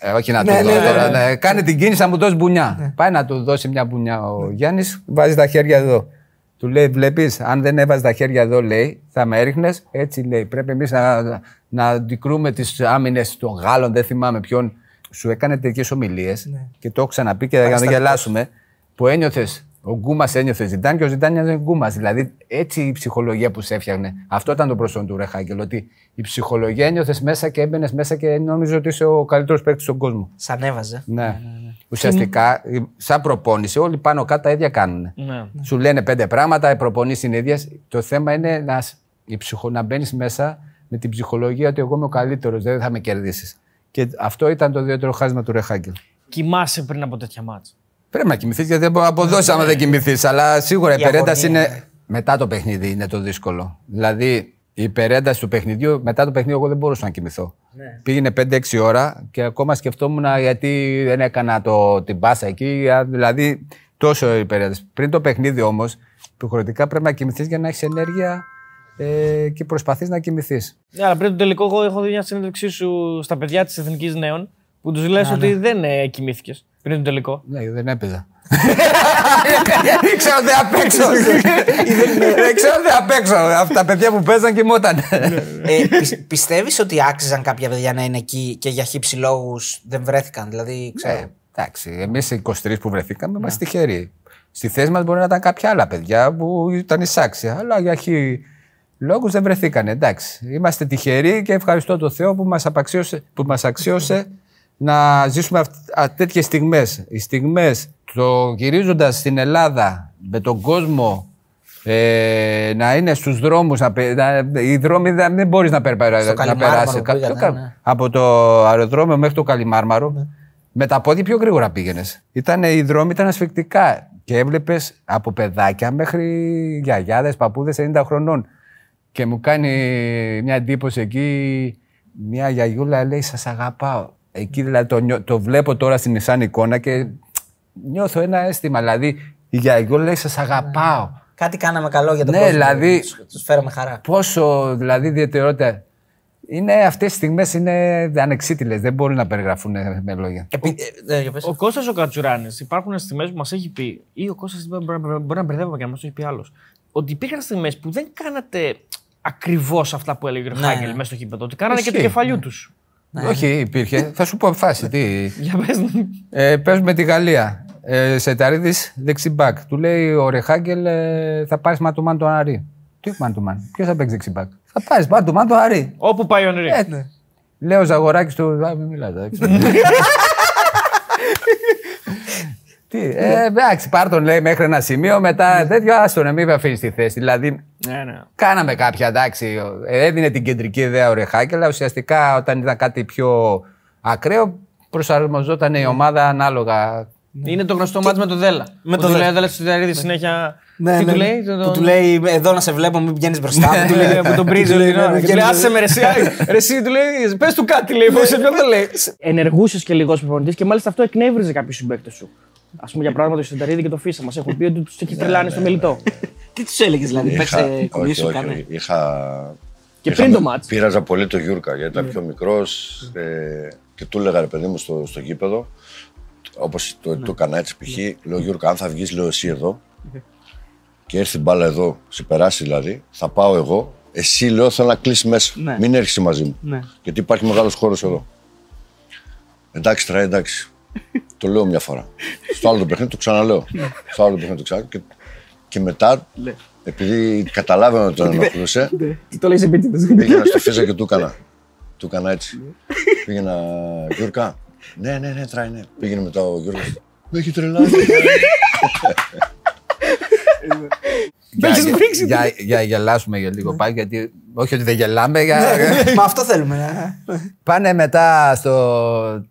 «Δε- Ε, όχι να του Ναι, δω ναι, ναι, τώρα. ναι. ναι. Κάνει την κίνηση να μου δώσει μπουνιά. Πάει να του δώσει μια μπουνιά. Ο Γιάννης βάζει τα χέρια εδώ. Του λέει: Βλέπεις, αν δεν έβαζες τα χέρια εδώ, λέει, θα με έριχνες. Έτσι λέει. Πρέπει εμείς να, να αντικρούμε τις άμυνες των Γάλλων, δεν θυμάμαι ποιον. Σου έκανε τέτοιες ομιλίες και το έχω ξαναπεί και για να στα γελάσουμε. Που ένιωθες, ο Γκούμας ένιωθε Ζητάν και ο Ζητάν ένιωθε Γκούμας. Δηλαδή έτσι η ψυχολογία που σε έφτιαχνε. Αυτό ήταν το πρόσωπο του Ρεχάγκελ. Ότι η ψυχολογία ένιωθε μέσα και έμπαινες μέσα και νόμιζε ότι είσαι ο καλύτερος παίκτης στον κόσμο. Σαν έβαζε. Ναι. Ουσιαστικά, η- σαν προπόνηση, όλοι πάνω κάτω τα ίδια κάνουν. Ναι. Σου λένε πέντε πράγματα, οι προπονήσεις είναι ίδιες. Το θέμα είναι να, σ- η ψυχο, να μπαίνεις μέσα με την ψυχολογία ότι εγώ είμαι ο καλύτερος, δεν θα με κερδίσεις. Και αυτό ήταν το ιδιαίτερο χάσμα του Ρεχάγκελ. Κοιμάσαι πριν από τέτοια μάτς. Πρέπει να κοιμηθείς γιατί δεν μπορεί να αποδώσει άμα δεν κοιμηθείς. Αλλά σίγουρα η Η περένταση αγωνία, είναι. Μετά το παιχνίδι είναι το δύσκολο. Δηλαδή, η υπερένταση του παιχνιδιού, μετά το παιχνίδι, εγώ δεν μπορούσα να κοιμηθώ. Πήγαινε 5-6 ώρα και ακόμα σκεφτόμουν γιατί δεν έκανα το, την πάσα εκεί. α, Δηλαδή, τόσο υπερένταση. Πριν το παιχνίδι όμως, υποχρεωτικά πρέπει να κοιμηθείς για να έχεις ενέργεια ε, και προσπαθείς να κοιμηθείς. Ναι, αλλά πριν το τελικό, εγώ έχω δει μια συνέντευξή σου στα παιδιά της Εθνικής Νέων που τους λες ότι δεν ε, κοιμήθηκες πριν το τελικό. Ναι, δεν έπαιζα. Ήξερα ότι απ' έξω. Δεν ξέρω ότι απ' έξω. Αυτά τα παιδιά που παίζαν κοιμόταν. ε, πι, Πιστεύεις ότι άξιζαν κάποια παιδιά να είναι εκεί και για χύψη λόγους δεν βρέθηκαν. Δηλαδή, ξέρω. Ε, εντάξει, εμείς οι 23 που βρεθήκαμε είμαστε τυχεροί. Στη θέση μας μπορεί να ήταν κάποια άλλα παιδιά που ήταν εισάξια, αλλά για χι λόγους δεν βρεθήκαν. Εντάξει, είμαστε τυχεροί και ευχαριστώ τον Θεό που μας που μας αξίωσε να ζήσουμε τέτοιες στιγμές. Οι στιγμές, το γυρίζοντας στην Ελλάδα με τον κόσμο ε, να είναι στους δρόμους. Να, πε- να, οι δρόμοι δεν, δεν μπορείς να, περπα- Στο να Καλιμάρμαρο περάσεις. που Κα- πήγατε, κα- ναι. Από το αεροδρόμιο μέχρι το Καλιμάρμαρο. Με τα πόδια πιο γρήγορα πήγαινες. Οι δρόμοι ήταν ασφικτικά. Και έβλεπες από παιδάκια μέχρι γιαγιάδες, παππούδες 90 χρονών. Και μου κάνει μια εντύπωση εκεί, μια γιαγιούλα λέει: Σας αγαπάω. Εκεί δηλαδή το, νιώ- το βλέπω τώρα στην σαν εικόνα και νιώθω ένα αίσθημα. Δηλαδή η γιαγιούλα λέει: Σας αγαπάω. Κάτι κάναμε καλό για τον Ναι, κόσμο. δηλαδή- Τους φέραμε χαρά. Πόσο δηλαδή ιδιαιτερότητα. Είναι αυτές οι στιγμές είναι ανεξίτηλες, δεν μπορούν να περιγραφούν με λόγια. Επί... ε, ε, για πες. Ο Κώστας ο Κατσουράνης, υπάρχουν στιγμές που μας έχει πει, ή ο Κώστας μπορεί, μπορεί, μπορεί να μπερδεύομαι και να μας το έχει πει άλλος, ότι υπήρχαν στιγμές που δεν κάνατε ακριβώς αυτά που έλεγε ο Ναι, Χάγκελ ναι. μέσα στο γήπεδο. Ότι κάνανε και του Ισχύει. κεφαλιού τους. Όχι, υπήρχε. Θα σου πω φάση. Τι. Για πες μου. Ε, παίζουμε τη Γαλλία. Ε, Σεταρίδης δεξιμπάκ. Του λέει ο Ρεχάγκελ ε, θα πάρεις μαντουμάν τον Αρή. Τι μαντουμάν, ποιος θα παίξει δεξιμπάκ; Θα πάρεις μαντουμάν τον Αρή. Όπου πάει ο Νρή. Ε, ναι. Λέω ο Ζαγοράκης του. Α, μην μιλάτε. εντάξει. Τι, ε, εντάξει, πάρ τον λέει μέχρι ένα σημείο, μετά τέτοιο άστον, να μην αφήνεις τη θέση. Δηλαδή, Ναι, ναι. Κάναμε κάποια, εντάξει. ε, Έδινε την κεντρική ιδέα ο Ρεχάκη, αλλά ουσιαστικά όταν ήταν κάτι πιο ακραίο, προσαρμοζόταν η ομάδα ανάλογα. Είναι το γνωστό μάτι με το Δέλα. Με Που το του Δέλα. λέει ο Δέλα στο Ιδαρίδη συνέχεια. Ναι, Τι ναι, του ναι. λέει, το- Που το- του λέει εδώ να σε βλέπω, μην πηγαίνει μπροστά μου. Του λέει από τον πρίζο. Του λέει, ναι, Του ναι, λέει ναι. άσε με ρε εσύ, άι, ρε εσύ, του λέει πες του κάτι λέει. Πώς σε ποιον το λέει. Ενεργούσες και λίγο προπονητής και μάλιστα αυτό εκνεύριζε κάποιους συμπαίκτες σου. Α πούμε για παράδειγμα το Σενταρίδη και το Φίσα. Μας έχουν πει ότι τους έχει τρελάνει στο μελιτό. Τι τους έλεγες δηλαδή, Είχα, παίξε όχι, κουνήσου, όχι, κάνε. όχι. Είχα, Και είχα- πριν το μάτς. Πείραζα πολύ το Γιούρκα γιατί ήταν πιο μικρός ε, και του έλεγα ρε παιδί μου στο, στο γήπεδο. Όπως το, το έκανα έτσι π.χ. Λέω Γιούρκα, αν θα βγεις, λέω εσύ εδώ και έρθει η μπάλα εδώ, σε περάσει δηλαδή, θα πάω εγώ. Εσύ λέω θέλω να κλείσει μέσα. Ναι. Μην έρχεσαι μαζί μου. Ναι. Γιατί υπάρχει μεγάλος χώρος εδώ. Εντάξει, τράει, εντάξει. το λέω μια φορά. Στο άλλο το παιχνίδι το ξαναλέω. Στο άλλο το παιχνίδι το ξαναλέω. Και, και μετά, επειδή καταλάβαινα ότι τον ενοχλούσε, Τι το λέει σε πίτι πήγαινα στο φύζα και του έκανα. Του έκανα έτσι. Πήγαινα, Γιούρκα. Ναι, ναι, ναι, τράει, ναι. Πήγαινε μετά ο Γιώργος. Με έχει τρελάνει. Για, έχεις για, πρίξει, για, για, γελάσουμε για λίγο πάλι, γιατί όχι ότι δεν γελάμε. Για, Μα αυτό θέλουμε. ε. Πάνε μετά στο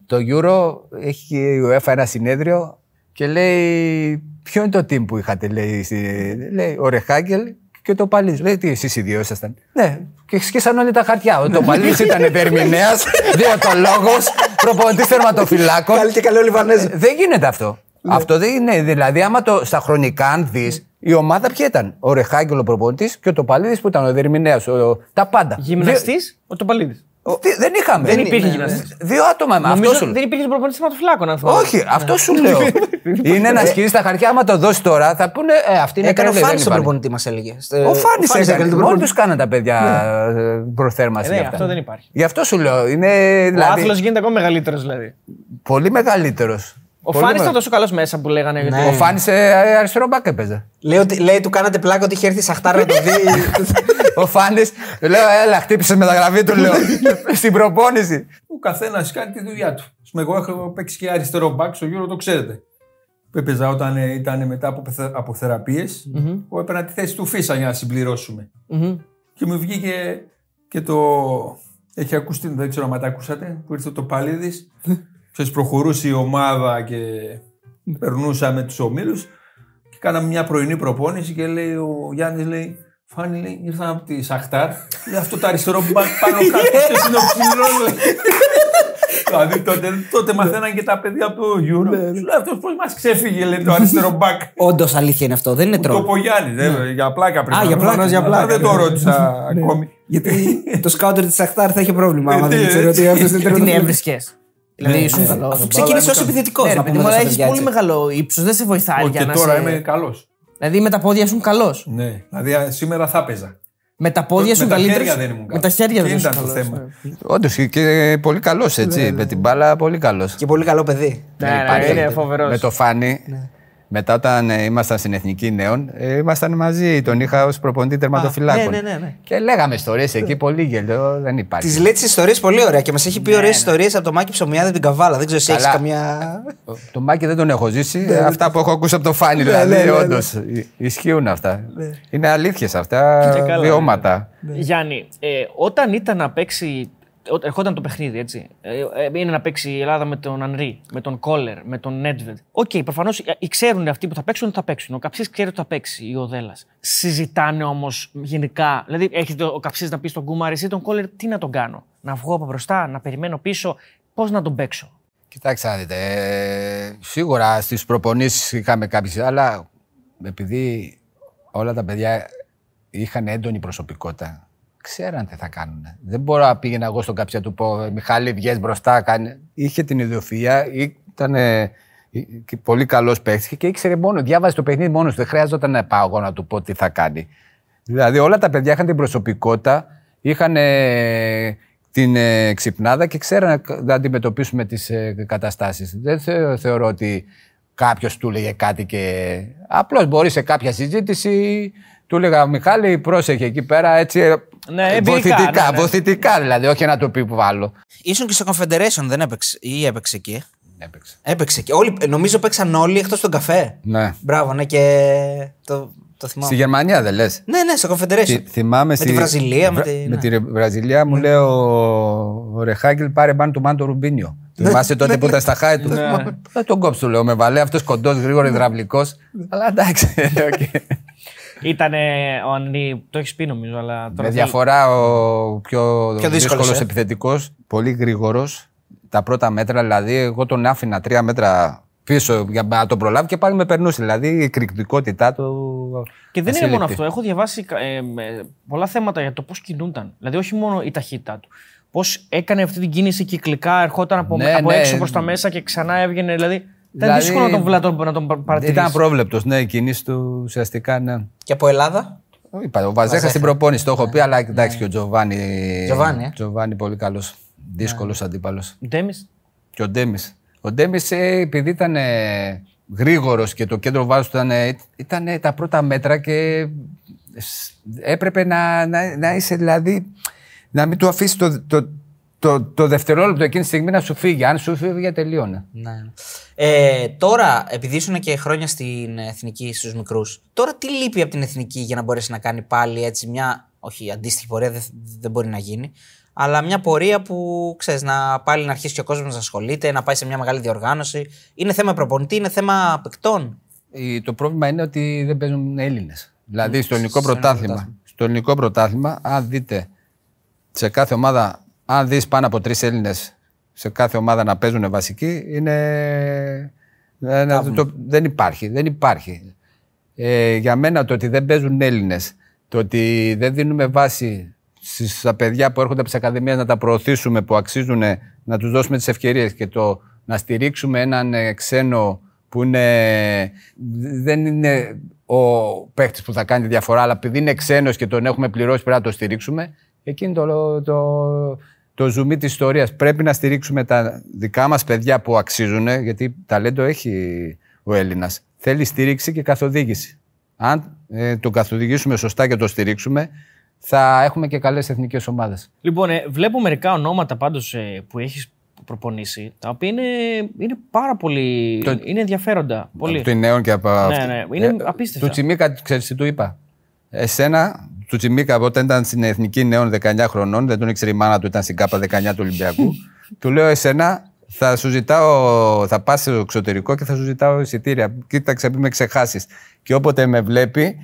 το Euro, έχει η UEFA ένα συνέδριο και λέει ποιο είναι το team που είχατε, λέει, στη- λέει ο Ρεχάγκελ και το Παλής. Λέει τι εσείς οι δύο ήσασταν. Ναι, και σκίσαν όλοι τα χαρτιά. Ο το Παλής ήταν δερμηνέας, διωτολόγος, προπονητής τερματοφυλάκων. Καλή και καλό Λιβανέζο. Δεν γίνεται αυτό. Αυτό δεν είναι. Δηλαδή, άμα το, στα χρονικά, αν δεις, η ομάδα ποια ήταν; Ο Ρεχάγκελ ο προπονητής και ο Τοπαλίδη που ήταν ο Δερμηνέα. Τα πάντα. Γυμναστής, ο Τοπαλίδη. Δύο- Τι- δεν είχαμε. Δεν υπήρχε Ναι, γυμναστής. ναι. Δύο άτομα. με αυτός Νομίζω σου δεν υπήρχε προπονητή θεματοφυλάκων, αν θυμάμαι. Όχι, αυτό σου λέω. είναι να σκίσει τα χαρτιά. Άμα το δώσει τώρα, θα πούνε ε, αυτή είναι Έκανε ο τρέλη, δεν Φάνη τον υπάρχει. προπονητή μας, έλεγε. Ο Φάνη έκανε. τον Μόνοι προπονητή. του κάναν τα παιδιά ε, προθέρμανση. Ε, ναι, γι' αυτά. αυτό δεν υπάρχει. Γι' αυτό σου λέω. Είναι Ο δηλαδή, άθλος γίνεται ακόμα μεγαλύτερος δηλαδή. πολύ μεγαλύτερος. Ο Φάνη ήταν τόσο καλός μέσα που λέγανε. γιατί- Ο Φάνη αριστερό μπακ έπαιζε. Λέει, ότι, λέει, του κάνατε πλάκα ότι είχε έρθει η Σαχτάρα να το δει. Ο Φάνης, λέω, έλα, χτύπησε μεταγραφή του, λέω. Στην προπόνηση. Ο καθένας κάνει τη δουλειά του. Ας πούμε, εγώ έχω παίξει και αριστερό μπακ στο Euro, το ξέρετε. Που έπαιζα όταν ε, ήταν μετά από, θε- από θεραπείες, Εγώ έπαιρνα τη θέση του Φίσα για να συμπληρώσουμε. Και μου βγήκε και το. Έχει ακούσει, δεν ξέρω αν τα ακούσατε, που ήρθε το Παλίδης. Ξέρεις, προχωρούσε η ομάδα και περνούσαμε τους ομίλους. Και κάναμε μια πρωινή προπόνηση και λέει ο Γιάννης, λέει, Φάνη λέει, ήρθαν από τη Σαχτάρ. Λέει αυτό το αριστερό μπακ πάνω κάτω. Ποιος είναι ο ψηλός, λέει. Δηλαδή τότε, τότε μαθαίναν και τα παιδιά από το Euro. Σου λέει αυτός πώς μας ξέφυγε, λέει το αριστερό μπακ. Όντως αλήθεια είναι αυτό, δεν είναι Το τρόπο. Πογιάννη, για πλάκα πριν. Α, για πλάκα, για πλάκα, Δεν το ναι. ρώτησα ακόμη. Γιατί το σκάουτερ της Αχτάρ θα είχε πρόβλημα. Άμα Ε, δεν τι, ήξερε ότι αυτός είναι Την τερματοφύλακα. έβρισκες. Δηλαδή ήσουν καλό. Αφού ξεκίνησε ως επιθετικός. Ναι, ρε παιδί μου, αλλά έχεις πολύ μεγάλο ύψος, δεν σε βοηθάει Όχι, για Και να τώρα σε- είμαι καλός. Δηλαδή με τα πόδια ήσουν καλός. Ναι, δηλαδή α, σήμερα θα παίζα. Με τα πόδια Με σου τα καλύτερο. χέρια δεν ήμουν Με καλός. τα χέρια Και δεν ήσουν ήταν το καλός. θέμα. Όντως και πολύ καλός έτσι. Με την μπάλα πολύ καλός. Και πολύ καλό παιδί. Ναι, ναι, είναι φοβερός. Με το Φάνη, μετά όταν ε, ήμασταν στην Εθνική Νέων, ε, ήμασταν μαζί. Τον είχα ως προπονητή τερματοφυλάκων. ναι, ναι, ναι. Και λέγαμε ιστορίες εκεί, πολύ γελίο, δεν υπάρχει. Τη λέει τι ιστορίες πολύ ωραία και μας έχει πει ωραίες ιστορίες από το Μάκη Ψωμιάδη την Καβάλα. Δεν ξέρω εσύ έχεις Καλά. καμία. Το Μάκη δεν τον έχω ζήσει. αυτά που έχω ακούσει από το Φάνη, δηλαδή, ναι, ναι, ναι. όντως. Ισχύουν αυτά. Είναι αλήθειες αυτά. Και καλά, Βιώματα. Γιάννη, ε, όταν ήταν να παίξει. Ό- Ερχόταν το παιχνίδι, έτσι. Ε, ε, είναι να παίξει η Ελλάδα με τον Ανρί, με τον Κόλερ, με τον Νέτβεντ. Οκ, προφανώς ξέρουν αυτοί που θα παίξουν ότι θα παίξουν. Ο Καψής ξέρει ότι θα παίξει, ή ο Δέλλας. Συζητάνε όμως γενικά. Δηλαδή, έχετε ο Καψής να πει στον Γκούμα ρε τον Κόλερ, τι να τον κάνω; Να βγω από μπροστά, να περιμένω πίσω, πώς να τον παίξω; Κοιτάξτε, να δείτε. ε, σίγουρα στις προπονήσεις είχαμε κάποιες, αλλά επειδή όλα τα παιδιά είχαν έντονη προσωπικότητα, ξέραν τι θα κάνουν. Δεν μπορώ να πήγαινα εγώ στον κάψια του πω Μιχάλη, βγες μπροστά, κάνε. Είχε την ιδιοφυα, ήταν ε, και πολύ καλός παίχτης και ήξερε μόνο, διάβαζε το παιχνίδι μόνος του. Δεν χρειάζονταν να πάω εγώ να του πω τι θα κάνει. Δηλαδή όλα τα παιδιά είχαν την προσωπικότητα, είχαν ε, την ε, ξυπνάδα και ξέραν να- να αντιμετωπίσουμε τις ε, καταστάσεις. Δεν θε- θεωρώ ότι κάποιος του έλεγε κάτι και... Απλώς μπορεί σε κάποια συζήτηση, του έλεγα Μιχάλη πρόσεχε εκεί πέρα έτσι ε, Ναι, εμπειρικά, βοηθητικά, ναι, ναι. βοηθητικά δηλαδή, όχι να το πει που βάλω. Ήσουν και στο Confederation, δεν έπαιξε. Ή έπαιξε εκεί; Έπαιξε. Έπαιξε εκεί. Όλοι, νομίζω παίξαν όλοι εκτός τον καφέ. Ναι. Μπράβο, ναι, και το, το θυμάμαι. Στη Γερμανία δεν λες; Ναι, ναι, στο Confederation. Θυ- θυμάμαι με στη- τη Βραζιλία. Με, Βρα- τη... με ναι. τη Ρε- Βραζιλία μου λέει ο, ο Ρεχάγκελ πάρε man to man το Ρομπίνιο. Θυμάσαι τότε που ήταν στα χάρη του. Θα τον κόψω, του λέω. Με βαλέ αυτός κοντός, γρήγορος, υδραυλικός. Αλλά εντάξει. οκ. Ήταν ο Ανρί, το έχεις πει νομίζω, αλλά τώρα. Με θέλω- διαφορά ο πιο, Πιο δύσκολος, δύσκολος ε. επιθετικός, πολύ γρήγορος. Τα πρώτα μέτρα, δηλαδή, εγώ τον άφηνα τρία μέτρα πίσω για να τον προλάβει και πάλι με περνούσε. Δηλαδή η εκρηκτικότητά του. Και δεν είναι μόνο ασύλληπτη. αυτό. Έχω διαβάσει ε, με πολλά θέματα για το πώς κινούνταν. Δηλαδή, όχι μόνο η ταχύτητά του. Πώς έκανε αυτή την κίνηση κυκλικά, ερχόταν από, Ναι, από ναι. έξω προς τα μέσα και ξανά έβγαινε. Δηλαδή, ήταν Δηλαδή, δύσκολο να τον, βλά- τον, να τον παρατηρήσεις. Ήταν πρόβλεπτο, ναι, η κίνηση του ουσιαστικά, ναι. Και από Ελλάδα; Είπα, ο Βαζέχας στην προπόνηση το έχω πει, αλλά εντάξει και ο Τζοβάνι. Τζοβάνι, ε. Τζοβάνι πολύ καλός. Δύσκολος αντίπαλος. Ντέμις; Και ο Ντέμις. Ο Ντέμις, επειδή ήταν γρήγορος και το κέντρο βάρους του ήταν, ε, ήταν τα πρώτα μέτρα και ε, σ- έπρεπε να, να, να είσαι δηλαδή. να μην του αφήσει το, το, το, το δευτερόλεπτο εκείνη τη στιγμή να σου φύγει. Αν σου φύγει, τελείωνε. Ναι. Ε, τώρα, επειδή ήσουν και χρόνια στην εθνική στους μικρούς, τώρα τι λείπει από την εθνική για να μπορέσει να κάνει πάλι έτσι μια. Όχι, αντίστοιχη πορεία δεν, δεν μπορεί να γίνει. Αλλά μια πορεία που ξέρεις να πάλι να αρχίσει και ο κόσμος να ασχολείται, να πάει σε μια μεγάλη διοργάνωση. Είναι θέμα προπονητή, είναι θέμα παικτών. Η- Το πρόβλημα είναι ότι δεν παίζουν Έλληνες. Δηλαδή στο ελληνικό στο ελληνικό πρωτάθλημα. Στο ελληνικό πρωτάθλημα, αν δείτε σε κάθε ομάδα, αν δεις πάνω από τρεις Έλληνες σε κάθε ομάδα να παίζουν βασικοί, είναι. ένα- το- δεν υπάρχει. Δεν υπάρχει. Ε, για μένα το ότι δεν παίζουν Έλληνες, το ότι δεν δίνουμε βάση στις- στα παιδιά που έρχονται από τις ακαδημίες να τα προωθήσουμε που αξίζουν, να τους δώσουμε τις ευκαιρίες και το να στηρίξουμε έναν ε, ξένο που είναι, δεν είναι ο παίχτη που θα κάνει τη διαφορά, αλλά επειδή είναι ξένος και τον έχουμε πληρώσει πρέπει να το στηρίξουμε. Εκείνη το, το, το ζουμί της ιστορίας. Πρέπει να στηρίξουμε τα δικά μας παιδιά που αξίζουν, γιατί ταλέντο έχει ο Έλληνας. Θέλει στήριξη και καθοδήγηση. Αν ε, το καθοδηγήσουμε σωστά και το στηρίξουμε, θα έχουμε και καλές εθνικές ομάδες. Λοιπόν, ε, βλέπω μερικά ονόματα πάντως που έχεις προπονήσει, τα οποία είναι, είναι πάρα πολύ. Το- είναι ενδιαφέροντα. Πολύ. Από το νέο και από. Ναι, αυτή. ναι, είναι απίστευτα. Του Τσιμίκα, ξέρεις τι του είπα; Εσένα, του Τσιμίκα, όταν ήταν στην εθνική νέων 19 χρονών, δεν τον ήξερε η μάνα του, ήταν στην ΚΑΠΑ 19 του Ολυμπιακού. του λέω, εσένα, Θα σου ζητάω, θα πας στο εξωτερικό και θα σου ζητάω εισιτήρια. Κοίταξε, μην με ξεχάσεις. Και όποτε με βλέπει,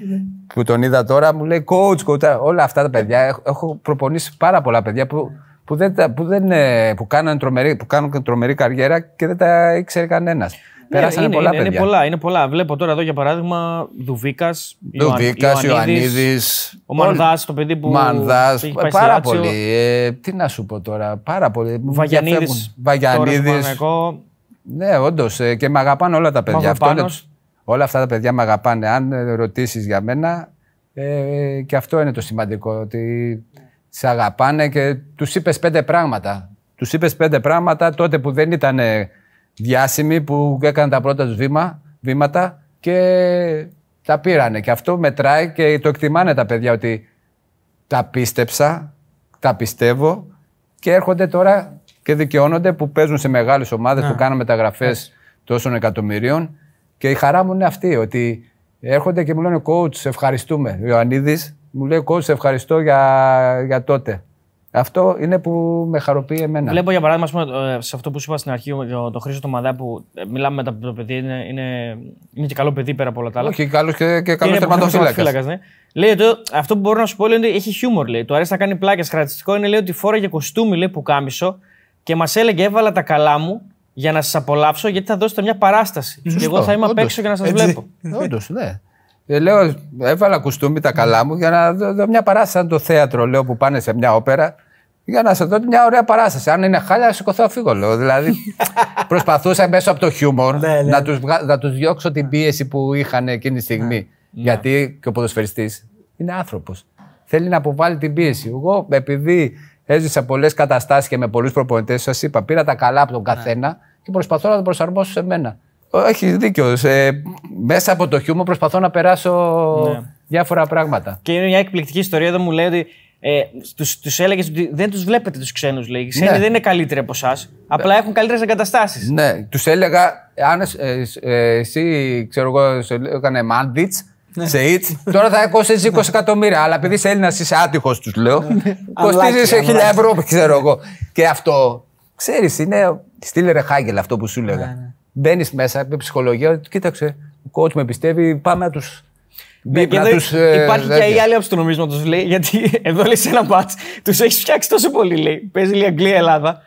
που τον είδα τώρα, μου λέει coach, coach. Όλα αυτά τα παιδιά. Έχω, έχω προπονήσει πάρα πολλά παιδιά που, που, δεν, τα- που, δεν, ε, που, κάνουν τρομερή, που κάνουν τρομερή καριέρα και δεν τα ήξερε κανένας. Περάσανε Ναι, είναι, πολλά είναι, παιδιά. Είναι πολλά, είναι πολλά. Βλέπω τώρα εδώ για παράδειγμα Δουβίκας, Δουβίκας, Ιωαννίδης. Ο Μανδάς, το παιδί που Μανδάς. έχει πάει στη Πάρα Λάτσιο. πολύ. Ε, τι να σου πω τώρα. Πάρα πολύ. Μου Βαγιανίδης. διαφεύγουν. Βαγιανίδης. Ναι, όντως. Και με αγαπάνε όλα τα παιδιά. Αυτό είναι, Μαυροπάνος. όλα αυτά τα παιδιά με αγαπάνε. Αν ρωτήσεις για μένα, ε, και αυτό είναι το σημαντικό. Ότι σε αγαπάνε και τους είπες πέντε πράγματα. Τους είπες πέντε πράγματα τότε που δεν ήταν ε, διάσημοι, που έκαναν τα πρώτα τους βήμα, βήματα και τα πήρανε. Και αυτό μετράει και το εκτιμάνε τα παιδιά ότι τα πίστεψα, τα πιστεύω και έρχονται τώρα και δικαιώνονται που παίζουν σε μεγάλες ομάδες που κάνουν μεταγραφές τόσων εκατομμυρίων και η χαρά μου είναι αυτή ότι έρχονται και μου λένε coach σε ευχαριστούμε. Ο Ιωαννίδης μου λέει coach σε ευχαριστώ για, για τότε. Αυτό είναι που με χαροποιεί εμένα. Βλέπω για παράδειγμα, ας πούμε, ε, σε αυτό που σου είπα στην αρχή, για τον Χρήστο το Μαδά που ε, μιλάμε με το παιδί, είναι, είναι, είναι και καλό παιδί πέρα από όλα τα άλλα. Όχι, καλός και, και καλός Είναι τερματοφύλακας. τερματοφύλακας, ναι. Λέει ότι αυτό που μπορώ να σου πω λέει, ότι έχει χιούμορ. Λέει. Του αρέσει να κάνει πλάκες. Χαρακτηριστικό είναι λέει, ότι φόραγε κοστούμι λέει, που κάμισο και μας έλεγε έβαλα τα καλά μου για να σας απολαύσω γιατί θα δώσετε μια παράσταση. και εγώ θα είμαι απ' όντως. έξω για να σας Έτσι. βλέπω. Όντως, ναι. Ε, λέω, έβαλα κουστούμι τα καλά μου για να δω, δω μια παράσταση σαν το θέατρο, λέω, που πάνε σε μια όπερα. Για να σε δω μια ωραία παράσταση. Αν είναι χάλια, να σηκωθώ να φύγω, λέω. Δηλαδή, προσπαθούσα μέσω από το χιούμορ να, τους, βγα- να τους διώξω την πίεση που είχαν εκείνη τη στιγμή. Γιατί και ο ποδοσφαιριστής είναι άνθρωπος. Θέλει να αποβάλει την πίεση. Εγώ, επειδή έζησα πολλές καταστάσεις και με πολλούς προπονητές, σας είπα, πήρα τα καλά από τον καθένα και προσπαθώ να το προσαρμόσω σε μένα. Έχει δίκιο. Σε, μέσα από το χιούμορ προσπαθώ να περάσω διάφορα πράγματα. Και είναι μια εκπληκτική ιστορία εδώ μου λέει ότι ε, τους, τους έλεγες ότι δεν τους βλέπετε τους ξένους λέει. Οι ξένοι Ναι. δεν είναι καλύτεροι από εσάς. Απλά έχουν καλύτερες εγκαταστάσεις. Ναι, τους έλεγα, αν ε, ε, εσύ, ξέρω εγώ, σε έκανε μάντιτς, σε ιτ, τώρα θα κόστησε 20 εκατομμύρια. Αλλά επειδή είσαι Έλληνας, είσαι άτυχος, τους λέω. Κοστίζεις 1000 ευρώ, ξέρω εγώ. Και αυτό, ξέρεις, είναι στείλε ρε Χάγκελ αυτό που σου έλεγα. Μπαίνεις μέσα με ψυχολογία, κοίταξε, ο coach με πιστεύει, πάμε να τους. Ναι, και εδώ υπάρχει και η άλλη άποψη του νομίσματος, λέει, γιατί εδώ λέει σε ένα μάτ τους έχεις φτιάξει τόσο πολύ, λέει. Παίζει λέει Αγγλία-Ελλάδα.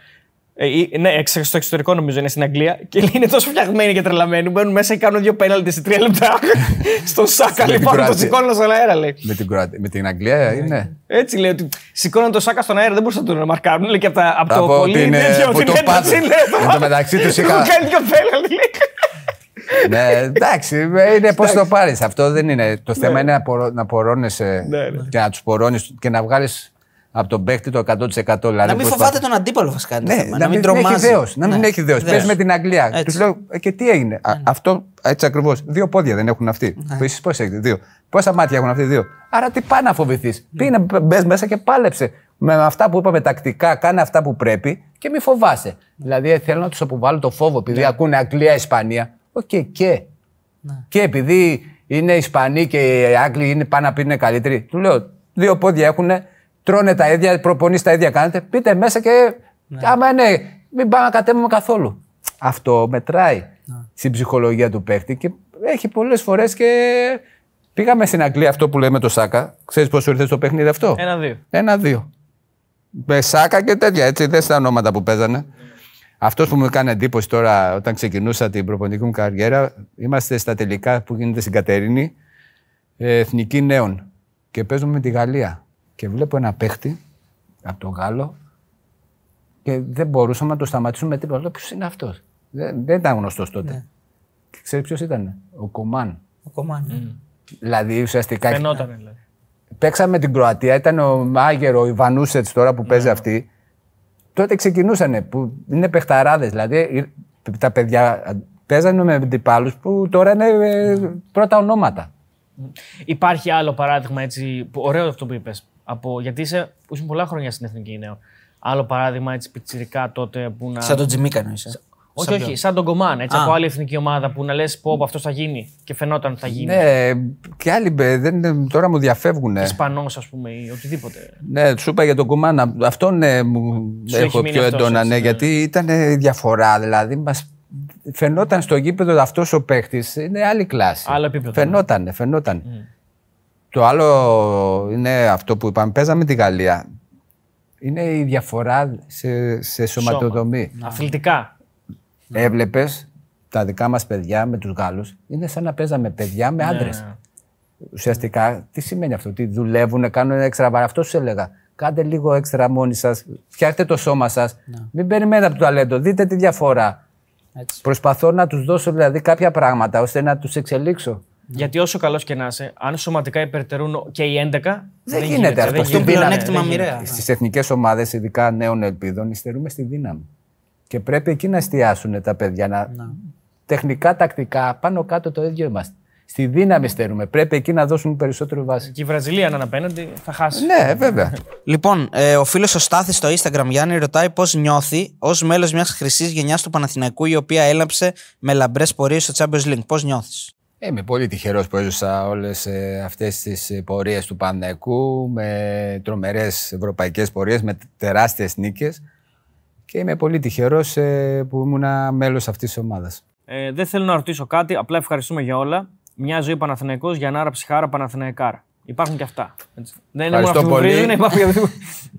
Ε, ή- ναι, εξ- στο εξωτερικό νομίζω είναι στην Αγγλία. Και λέει είναι τόσο φτιαγμένοι και τρελαμένοι. Μπαίνουν μέσα και κάνουν δύο πέναλτι σε τρία λεπτά. Στον Σάκα, την λοιπόν, το Κροατία. σηκώνουν στον αέρα, λέει. Με την, Κροατία- με την Αγγλία είναι. Έτσι λέει ότι σηκώνουν το Σάκα στον αέρα, δεν μπορούσαν να τον μαρκάρουν. Λέει και από, τα, από το Από πολύ την, ε, τέτοιο, από την το ένταση, πάτο. λέει. Εν τω μεταξύ τους είχα- Έχουν κάνει δύο πέναλτι, λέει. ναι, εντάξει, είναι πώς το πάρεις. Αυτό δεν είναι. Το θέμα είναι να, πορο, να πορώνεσαι Ναι, ναι. και να τους πορώνεις και να βγάλεις από τον παίκτη το 100%. Δηλαδή Να μην προσπαθ- φοβάται τον αντίπαλο βασικά. είναι το Ναι, θέμα. να, μην, τρομάζει. έχει δέος, να μην Ναι. έχει δέος. Δέος. Πες με την Αγγλία. Έτσι. Τους λέω, «Ε, και τι έγινε; Α, αυτό έτσι ακριβώς. Δύο πόδια δεν έχουν αυτοί. Ναι. Που εσείς πώς έχετε, δύο. Πόσα μάτια έχουν αυτοί, δύο. Άρα τι πάει να φοβηθείς. Πήγαινε, μπες μέσα και πάλεψε. Με αυτά που είπαμε τακτικά, κάνε αυτά που πρέπει και μη φοβάσαι. Δηλαδή ε, θέλω να τους αποβάλω το φόβο επειδή Ναι. ακούνε Αγγλία-Ισπανία. Οκ, και. Και επειδή είναι Ισπανοί και οι Άγγλοι είναι πάνω να πει είναι καλύτεροι. Του λέω, δύο πόδια έχουν, τρώνε τα ίδια, προπονήσεις τα ίδια κάνετε. Πείτε μέσα και. Άμα είναι, μην πάμε να κατέβουμε καθόλου. Αυτό μετράει στην ψυχολογία του παίχτη και έχει πολλές φορές και. Πήγαμε στην Αγγλία αυτό που λέμε το Σάκα. Ξέρεις πόσο ήρθε στο παιχνίδι αυτό; Ένα-δύο. Ένα-δύο. Με Σάκα και τέτοια, έτσι. Δεν στα ονόματα που παίζανε. Αυτός που μου έκανε εντύπωση τώρα όταν ξεκινούσα την προπονητική μου καριέρα, είμαστε στα τελικά που γίνεται στην Κατερίνη, ε, εθνική νέων. Και παίζουμε με τη Γαλλία. Και βλέπω ένα παίχτη από τον Γάλλο και δεν μπορούσαμε να το σταματήσουμε με τίποτα. Λέω ποιος είναι αυτός; Δεν, δεν ήταν γνωστός τότε. Και ξέρεις ποιος ήταν; Ο Κομάν. Ο Κομάν. Δηλαδή ουσιαστικά. Φαινόταν, δηλαδή. Παίξαμε την Κροατία, ήταν ο Μάγερο, ο Ιβανούσετς τώρα που παίζει αυτή. Τότε ξεκινούσανε, που είναι παιχταράδες. Δηλαδή τα παιδιά παίζανε με αντιπάλους που τώρα είναι ε, πρώτα ονόματα. Υπάρχει άλλο παράδειγμα έτσι. Που, ωραίο αυτό που είπες. Από, γιατί είσαι, ήσουν πολλά χρόνια στην Εθνική Νέο. Άλλο παράδειγμα έτσι πιτσιρικά τότε που να. Σαν τον Τζιμίκα εννοείς, ε; Όχι, Σαν όχι, ποιον; σαν τον Κομάν. Έτσι, Α. από άλλη εθνική ομάδα που να λες πω αυτό θα γίνει και φαινόταν ότι θα γίνει. Ναι, και άλλοι μπε, δεν, τώρα μου διαφεύγουν. Ισπανός, ας πούμε, ή οτιδήποτε. Ναι, σου είπα για τον Κουμάνα. Αυτό ναι, μου Σου έχει έχω μείνει πιο αυτός, έντονα, έτσι, ναι, ναι. γιατί ήταν διαφορά. Δηλαδή, μας φαινόταν στο γήπεδο αυτός ο παίχτης είναι άλλη κλάση. Άλλο επίπεδο. Φαινόταν, φαινόταν. Το άλλο είναι αυτό που είπαμε. Παίζαμε τη Γαλλία. Είναι η διαφορά σε, σε σωματοδομή. Αθλητικά. Έβλεπες τα δικά μας παιδιά με τους Γάλλους. Είναι σαν να παίζαμε παιδιά με άντρες. Ναι. Ουσιαστικά, τι σημαίνει αυτό, ότι δουλεύουν, κάνουν έξτρα βάρη. Αυτό σου έλεγα. Κάντε λίγο έξτρα μόνοι σας. Φτιάχτε το σώμα σας. Μην περιμένετε από το ταλέντο. Δείτε τη διαφορά. Έτσι. Προσπαθώ να τους δώσω δηλαδή κάποια πράγματα ώστε να τους εξελίξω. Γιατί όσο καλός και να είσαι, αν σωματικά υπερτερούν και οι 11. Δεν, γίνεται αυτό. δεν Αυτό γίνεται. είναι πλεονέκτημα Δεν γίνεται. μοιραία. Στις εθνικές ομάδες, ειδικά νέων ελπίδων, υστερούμε στη δύναμη. Και πρέπει εκεί να εστιάσουν τα παιδιά. Να... Τεχνικά, τακτικά, πάνω κάτω το ίδιο είμαστε. Στη δύναμη στερούμε. Πρέπει εκεί να δώσουν περισσότερο βάση. Και η Βραζιλία να είναι απέναντι θα χάσει. Ναι, βέβαια. Λοιπόν, ε, ο φίλος ο Στάθης στο Instagram Γιάννη ρωτάει πώς νιώθει ως μέλος μιας χρυσής γενιάς του Παναθηναϊκού η οποία έλαψε με λαμπρές πορείες στο Champions League. Πώς νιώθεις; Ε, Είμαι πολύ τυχερός που έζησα όλες αυτές τις πορείες του Πανεκού με τρομερές ευρωπαϊκές πορείες, με τεράστιες νίκες. Και είμαι πολύ τυχερός που ήμουν μέλος αυτής της ομάδας. Ε, δεν θέλω να ρωτήσω κάτι, απλά ευχαριστούμε για όλα. Μια ζωή Παναθηναϊκός για να άρα ψυχάρα Παναθηναϊκάρα. Υπάρχουν και αυτά. Έτσι. Δεν είναι μόνο Ευχαριστώ αυτοί που πολύ. βρίζουν, υπάρχουν και αυτοί που.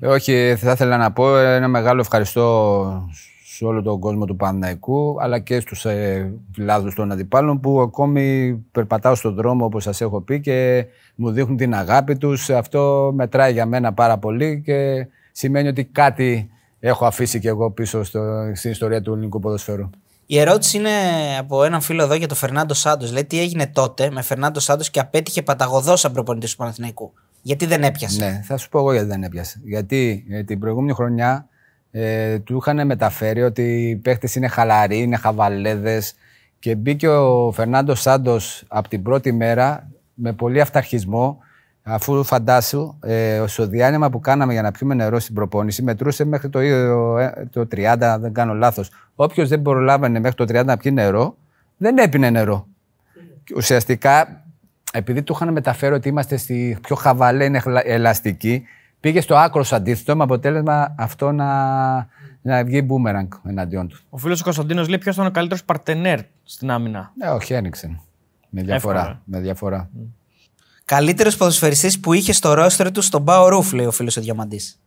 Όχι, θα ήθελα να πω ένα μεγάλο ευχαριστώ σε όλο τον κόσμο του Παναναϊκού αλλά και στους ε, φιλάδους των αντιπάλων που ακόμη περπατάω στον δρόμο όπως σας έχω πει και μου δείχνουν την αγάπη τους. Αυτό μετράει για μένα πάρα πολύ και σημαίνει ότι κάτι έχω αφήσει και εγώ πίσω στο, στην ιστορία του ελληνικού ποδοσφαίρου. Η ερώτηση είναι από έναν φίλο εδώ για τον Φερνάντο Σάντος. Λέει τι έγινε τότε με Φερνάντο Σάντος και απέτυχε παταγωδός σαν προπονητής του Παναθηναϊκού; Γιατί δεν έπιασε; Ναι, θα σου πω εγώ γιατί δεν έπιασε. Γιατί ε, την προηγούμενη χρονιά ε, του είχαν μεταφέρει ότι οι παίχτες είναι χαλαροί, είναι χαβαλέδες και μπήκε ο Φερνάντο Σάντος από την πρώτη μέρα με πολύ αυταρχισμό αφού φαντάσου ε, στο διάνυμα που κάναμε για να πιούμε νερό στην προπόνηση μετρούσε μέχρι το, ε, το 30, αν δεν κάνω λάθος. Όποιος δεν προλάβαινε μέχρι το 30 να πιει νερό, δεν έπινε νερό. Και Ουσιαστικά, επειδή του είχαν μεταφέρει ότι είμαστε στη πιο χαβαλέ, είναι χλα- ελαστική, πήγε στο άκρο αντίθετο με αποτέλεσμα αυτό να, να βγει μπούμεραγκ εναντίον του. Ο φίλος ο Κωνσταντίνος λέει ποιος ήταν ο καλύτερος παρτενέρ στην άμυνα; Ναι, όχι, ένοιξε. Με διαφορά. Εύκολα. Με διαφορά. Καλύτερος ποδοσφαιριστής που είχε στο ρόστρο του στον Πάο Ρούφ, λέει ο φίλος ο Διαμαντής.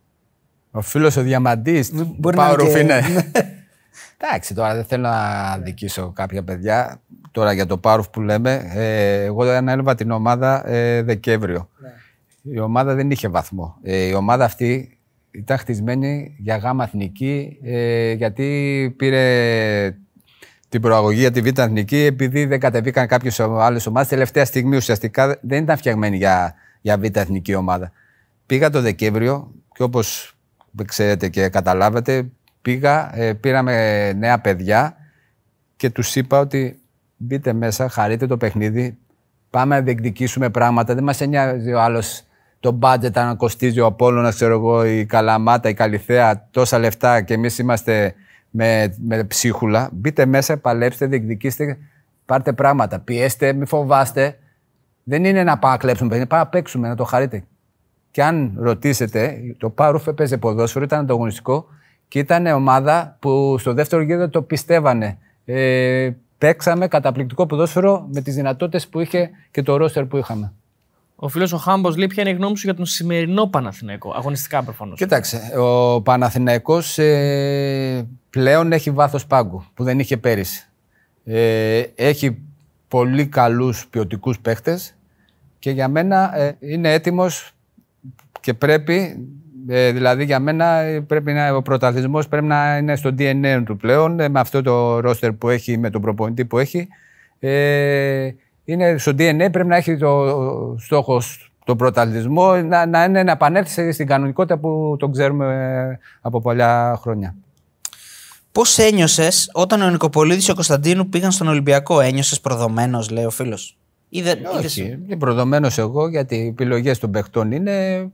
Ο φίλος ο Διαμαντής. μπορεί να είναι και- είναι. Εντάξει, τώρα δεν θέλω να δικήσω κάποια παιδιά. Τώρα για το Πάρουφ που λέμε, ε, εγώ ανέλαβα την ομάδα ε, Δεκέμβριο. Η ομάδα δεν είχε βαθμό. Ε, η ομάδα αυτή ήταν χτισμένη για γάμα εθνική, ε, γιατί πήρε την προαγωγή για τη Β' Εθνική, επειδή δεν κατεβήκαν κάποιες άλλες ομάδες. Τελευταία στιγμή ουσιαστικά δεν ήταν φτιαγμένη για, για Β' Εθνική ομάδα. Πήγα το Δεκέμβριο και όπως ξέρετε και καταλάβατε, πήγα, ε, πήραμε νέα παιδιά και τους είπα ότι μπείτε μέσα, χαρείτε το παιχνίδι, πάμε να διεκδικήσουμε πράγματα. Δεν μας ένοιαζε ο άλλος το budget αν κοστίζει ο Απόλλωνας, ξέρω εγώ, η Καλαμάτα, η Καλιθέα, τόσα λεφτά και εμείς είμαστε με, με ψίχουλα. Μπείτε μέσα, παλέψτε, διεκδικήστε, πάρτε πράγματα, πιέστε, μην φοβάστε. Δεν είναι να πάμε να κλέψουμε παιχνίδι, πάμε να παίξουμε, να το χαρείτε. Και αν ρωτήσετε, το Πάρουφ έπαιζε ποδόσφαιρο, ήταν ανταγωνιστικό και ήταν ομάδα που στο δεύτερο γύρο το πιστεύανε. Ε, παίξαμε καταπληκτικό ποδόσφαιρο με τις δυνατότητες που είχε και το ρόστερ που είχαμε. Ο φίλος ο Χάμπος λέει ποια είναι η γνώμη σου για τον σημερινό Παναθηναϊκό; Αγωνιστικά προφανώς. Κοίταξε, ο Παναθηναϊκός ε, πλέον έχει βάθος πάγκου που δεν είχε πέρυσι. Ε, έχει πολύ καλούς ποιοτικούς παίχτες και για μένα ε, είναι έτοιμος και πρέπει, ε, δηλαδή για μένα ε, πρέπει να, ο πρωταθλητισμός πρέπει να είναι στο DNA του πλέον ε, με αυτό το ρόστερ που έχει, με τον προπονητή που έχει. Ε, είναι στο DNA πρέπει να έχει το στόχος το πρωταθλητισμό να, να, είναι, να επανέλθει στην κανονικότητα που τον ξέρουμε ε, από παλιά χρόνια. Πώς ένιωσες όταν ο Νικοπολίδη και ο Κωνσταντίνου πήγαν στον Ολυμπιακό, ένιωσες προδομένος, λέει ο φίλος; Ή δεν, είδες- Όχι, είμαι προδομένος εγώ γιατί οι επιλογές των παιχτών είναι.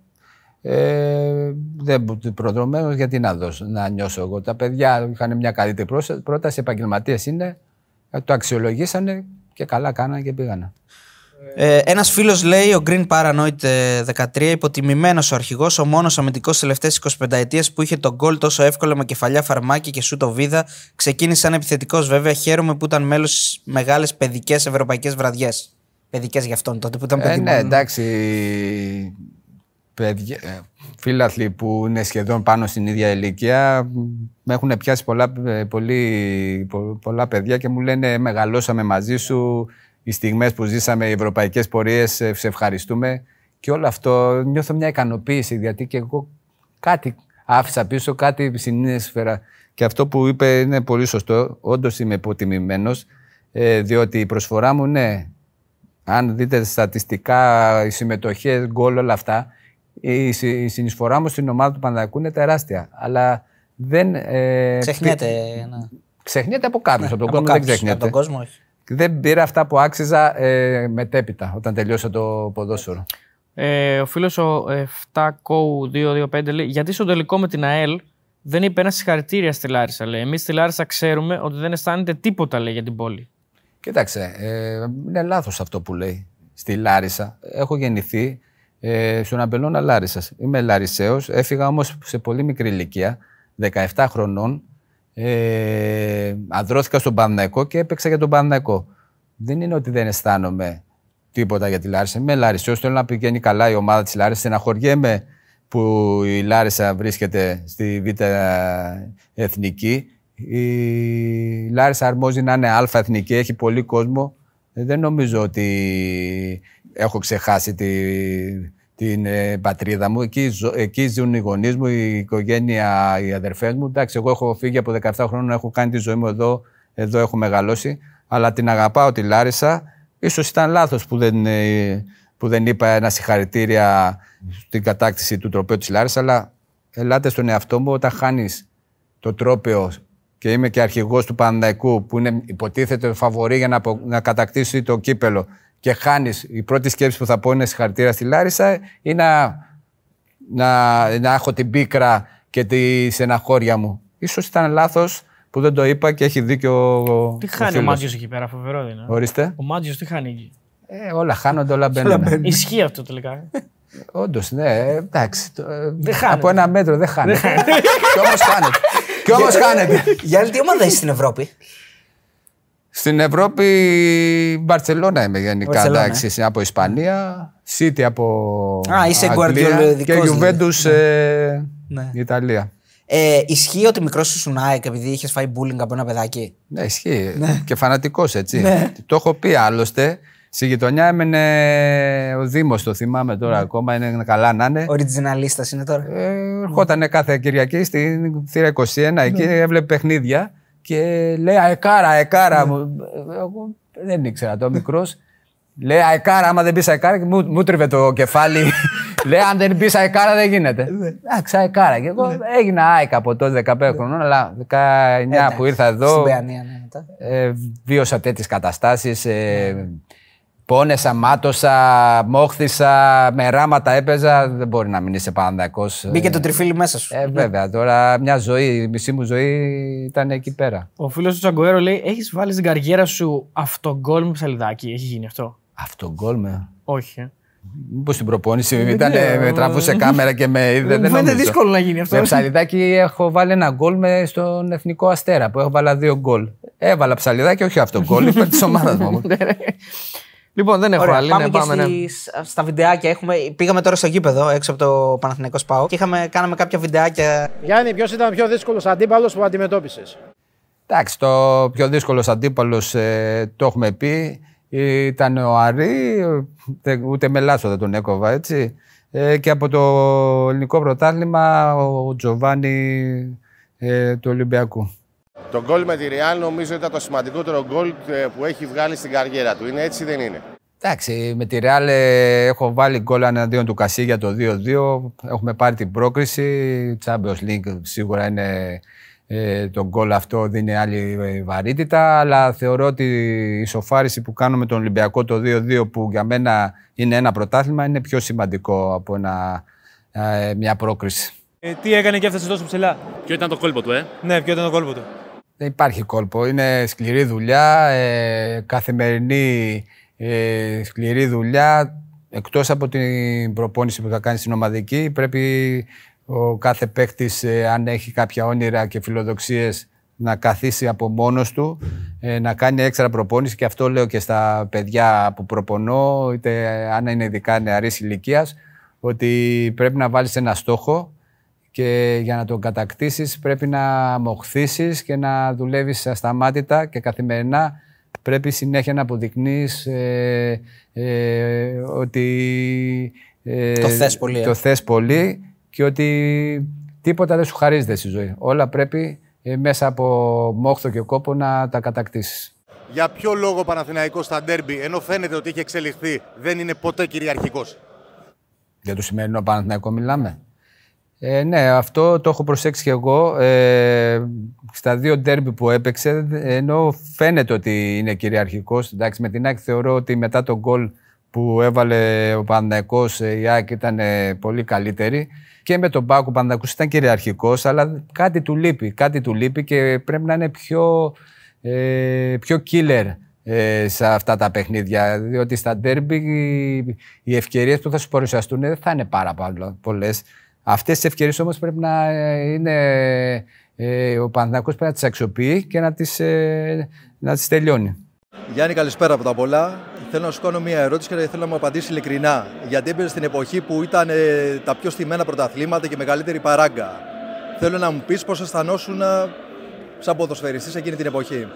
Ε, δεν προδρομένο, γιατί να δώσω, να νιώσω εγώ. Τα παιδιά είχαν μια καλύτερη πρόσ- πρόταση, επαγγελματίες είναι, ε, το αξιολογήσανε και καλά κάνανε και πήγανε. Ε, Ένας φίλος λέει, ο Green Paranoid ε, 13, υποτιμημένος ο αρχηγός, ο μόνος αμυντικός στι τελευταίε 25 ετίε που είχε τον γκολ τόσο εύκολα με κεφαλιά φαρμάκι και σου το βίδα. Ξεκίνησε σαν επιθετικός, βέβαια. Χαίρομαι που ήταν μέλος στις μεγάλες παιδικές ευρωπαϊκές βραδιές. Παιδικές γι' αυτόν τότε που ήταν Ε, παιδί. ναι, μόνο. εντάξει. Παιδιά, ε, φίλαθλοι που είναι σχεδόν πάνω στην ίδια ηλικία με έχουν πιάσει πολλά, ε, πολύ, πο- πολλά παιδιά και μου λένε μεγαλώσαμε μαζί σου οι στιγμές που ζήσαμε, οι ευρωπαϊκές πορείες, ε, σε ευχαριστούμε και όλο αυτό νιώθω μια ικανοποίηση γιατί και εγώ κάτι άφησα πίσω, κάτι συνείσφερα και αυτό που είπε είναι πολύ σωστό, όντως είμαι υποτιμημένος ε, διότι η προσφορά μου ναι, αν δείτε στατιστικά, οι συμμετοχές, γκολ, όλα αυτά, η, συ- η συνεισφορά μου στην ομάδα του Παναδάκου είναι τεράστια. Αλλά δεν. Ε, Ξεχνιέται. πη- ναι. ξεχνιέται από κάποιου. από τον κόσμο δεν κάποιους, ξεχνιέται. Από τον κόσμο, όχι. Δεν πήρα αυτά που άξιζα ε, μετέπειτα όταν τελειώσα το ποδόσφαιρο. Ε, ο φίλος ο 7CO225 λέει: Γιατί στο τελικό με την ΑΕΛ δεν είπε ένα συγχαρητήρια στη Λάρισα. Λέει. Εμείς στη Λάρισα ξέρουμε ότι δεν αισθάνεται τίποτα λέει, για την πόλη. Κοίταξε, ε, είναι λάθος αυτό που λέει. Στη Λάρισα έχω γεννηθεί ε, στον αμπελώνα Λάρισα. Είμαι Λαρισαίος, έφυγα όμως σε πολύ μικρή ηλικία, 17 χρονών. Ε, ανδρώθηκα στον Παναθηναϊκό και έπαιξα για τον Παναθηναϊκό. Δεν είναι ότι δεν αισθάνομαι τίποτα για τη Λάρισα. Είμαι Λαρισαίος, θέλω να πηγαίνει καλά η ομάδα της Λάρισας. Στεναχωριέμαι που η Λάρισα βρίσκεται στη Β' Εθνική. Η Λάρισα αρμόζει να είναι αλφα εθνική, έχει πολύ κόσμο. Ε, Δεν νομίζω ότι έχω ξεχάσει τη, την ε, πατρίδα μου. Εκεί, ζω- εκεί ζουν οι γονείς μου, η οικογένεια, οι αδερφές μου. Εντάξει, εγώ έχω φύγει από 17 χρόνια, έχω κάνει τη ζωή μου εδώ, εδώ έχω μεγαλώσει. Αλλά την αγαπάω τη Λάρισα. Ίσως ήταν λάθος που δεν, ε, που δεν είπα ένα συγχαρητήρια στην κατάκτηση του τροπέου της Λάρισας, αλλά ελάτε στον εαυτό μου όταν χάνεις το τρόπαιο και είμαι και αρχηγός του Παναναϊκού που είναι υποτίθεται φαβορή για να, απο- να κατακτήσει το κύπελο και χάνεις, η πρώτη σκέψη που θα πω είναι συγχαρητήρια στη Λάρισα ή να, να, να έχω την πίκρα και τη στεναχώρια μου. Ίσως ήταν λάθος που δεν το είπα και έχει δίκιο ο, Τι ο χάνει ο, φίλος. Μάτζιος εκεί πέρα, φοβερό δεν είναι. Ορίστε. Ο Μάτζιος τι χάνει εκεί; Ε, όλα χάνονται, όλα μπαίνουν. Ισχύει αυτό τελικά. Όντως, ναι, ε, εντάξει. το, ε, χάνεται. από ένα μέτρο δεν χάνεται. Κι όμως χάνεται. Κι όμως χάνεται. Γιάννη, τι ομάδα είσαι στην Ευρώπη. Στην Ευρώπη, η Μπαρσελόνα είμαι γενικά. Μπαρτσελώνα, Εντάξει, από Ισπανία, City από. Α, είσαι Αγγλία γκουαρδιολεδικός, Και δηλαδή. Juventus ε, Ναι. Ιταλία. Ε, ισχύει ότι μικρός σου ήσουν ΑΕΚ επειδή είχες φάει bullying από ένα παιδάκι; Ναι, ισχύει. Και φανατικός έτσι. Το έχω πει άλλωστε. Στη γειτονιά έμενε ο Δήμος, το θυμάμαι τώρα ακόμα. Είναι καλά να είναι. Οριτζιναλίστα είναι τώρα. Ε, ερχόταν κάθε Κυριακή στην θύρα 21 εκεί, έβλεπε παιχνίδια και λέει Αεκάρα, Αεκάρα. Μου- Εγώ δεν ήξερα το μικρός. Λέει Αεκάρα, άμα δεν πεις Αεκάρα, και μου, μου τρίβε το κεφάλι. λέει Αν δεν πεις Αεκάρα, δεν γίνεται. Εντάξει, Αεκάρα. Και εγώ έγινα Άικα από τότε 15 χρονών, αλλά 19 που ήρθα εδώ. Στην Παιανία, ναι, μετά. Ε, βίωσα τέτοιες καταστάσεις. Ε, πόνεσα, μάτωσα, μόχθησα, με ράματα έπαιζα. Δεν μπορεί να μην είσαι πανδακό. Μπήκε το τριφύλι μέσα σου. Ε, βέβαια, τώρα μια ζωή, η μισή μου ζωή ήταν εκεί πέρα. Ο φίλος του Τσαγκοέρο λέει: Έχεις βάλει στην καριέρα σου αυτογκόλ με ψαλιδάκι; Έχει γίνει αυτό; Αυτό γκολ με. Όχι. Ε. Μήπως στην προπόνηση ήταν, με τραβούσε κάμερα και με είδε. Μου δεν φαίνεται νομίζω. δύσκολο να γίνει αυτό. Με ψαλιδάκι έχω βάλει ένα γκολ με στον εθνικό αστέρα που έβαλα δύο γκολ. Έβαλα ψαλιδάκι, όχι αυτό γκολ, υπέρ της ομάδας μου. Λοιπόν, δεν έχω Ωραία, άλλη. πάμε ναι, και πάμε, ναι. στις- στα βιντεάκια. Έχουμε, πήγαμε τώρα στο γήπεδο έξω από το Παναθηναϊκός Σπάο και είχαμε, κάναμε κάποια βιντεάκια. Γιάννη, ποιος ήταν ο πιο δύσκολος αντίπαλος που αντιμετώπισες; Εντάξει, το πιο δύσκολος αντίπαλος το έχουμε πει. Ήταν ο Αρή, τε- ούτε με λάθος δεν τον έκοβα έτσι. Ε, και από το ελληνικό πρωτάθλημα ο Τζοβάνι ε, του Ολυμπιακού. Το γκολ με τη Real νομίζω ήταν το σημαντικότερο γκολ ε, που έχει βγάλει στην καριέρα του. Είναι έτσι ή δεν είναι; Εντάξει, με τη Real ε, έχω βάλει γκολ εναντίον του Κασί για το 2-2. Έχουμε πάρει την πρόκριση. Champions League σίγουρα είναι ε, το γκολ αυτό δίνει άλλη ε, βαρύτητα. Αλλά θεωρώ ότι η σοφάριση που κάνουμε τον Ολυμπιακό το 2-2 που για μένα είναι ένα πρωτάθλημα είναι πιο σημαντικό από ένα ε, μια πρόκριση. Ε, τι έκανε και έφτασε τόσο ψηλά; Ποιο ήταν το κόλπο του, ε; Ναι, ποιο ήταν το κόλπο του; Δεν υπάρχει κόλπο. Είναι σκληρή δουλειά, ε, καθημερινή ε, σκληρή δουλειά. Εκτός από την προπόνηση που θα κάνει στην ομαδική, πρέπει ο κάθε παίκτης, αν έχει κάποια όνειρα και φιλοδοξίες, να καθίσει από μόνος του, ε, να κάνει έξτρα προπόνηση και αυτό λέω και στα παιδιά που προπονώ, είτε αν είναι ειδικά νεαρής ηλικίας, ότι πρέπει να βάλεις ένα στόχο και για να τον κατακτήσεις πρέπει να μοχθήσεις και να δουλεύεις ασταμάτητα και καθημερινά πρέπει συνέχεια να αποδεικνύεις ε, ε, ότι ε, Το θες πολύ, ε. το θες πολύ και ότι τίποτα δεν σου χαρίζεται στη ζωή. Όλα πρέπει ε, μέσα από μόχθο και κόπο να τα κατακτήσεις. Για ποιο λόγο ο Παναθηναϊκός στα ντέρμπι, ενώ φαίνεται ότι έχει εξελιχθεί, δεν είναι ποτέ κυριαρχικός; Για το σημερινό Παναθηναϊκό μιλάμε. Ε, ναι, αυτό το έχω προσέξει και εγώ. Ε, στα δύο ντέρμπι που έπαιξε, ενώ φαίνεται ότι είναι κυριαρχικός. Εντάξει, με την ΑΕΚ θεωρώ ότι μετά τον γκολ που έβαλε ο Παναθηναϊκός, ε, η ΑΕΚ ήταν ε, πολύ καλύτερη. Και με τον Πάκο ο Παναθηναϊκός ήταν κυριαρχικός, αλλά κάτι του λείπει. Κάτι του λείπει και πρέπει να είναι πιο, ε, πιο killer ε, σε αυτά τα παιχνίδια. Διότι στα ντέρμπι οι- οι ευκαιρίες που θα σου παρουσιαστούν δεν θα είναι πάρα πολλές. Αυτές τις ευκαιρίες όμως πρέπει να ε, είναι... Ε, ο Παναθηναϊκός πρέπει να τις αξιοποιεί και να τις, ε, να τις τελειώνει. Γιάννη, καλησπέρα από τα πολλά. Θέλω να σου κάνω μια ερώτηση και θέλω να μου απαντήσεις ειλικρινά. Γιατί έπαιζε στην εποχή που ήταν ε, τα πιο στημένα πρωταθλήματα και μεγαλύτερη παράγκα. Θέλω να μου πεις πώς αισθανόσουν σαν ποδοσφαιριστής εκείνη την εποχή.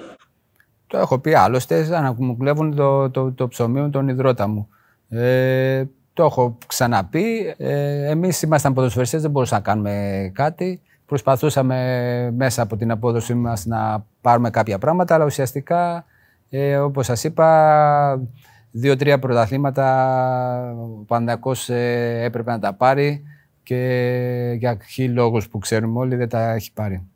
Το έχω πει άλλωστε, σαν να μου κλέβουν το, το, το ψωμί μου, τον υδρότα μου. Ε, το έχω ξαναπεί. Ε, εμείς ήμασταν ποδοσφαιριστές, δεν μπορούσαμε να κάνουμε κάτι. Προσπαθούσαμε μέσα από την απόδοση μας να πάρουμε κάποια πράγματα, αλλά ουσιαστικά, ε, όπως σας είπα, δύο-τρία πρωταθλήματα ο Πανδιακός ε, έπρεπε να τα πάρει και για χι λόγους που ξέρουμε όλοι δεν τα έχει πάρει.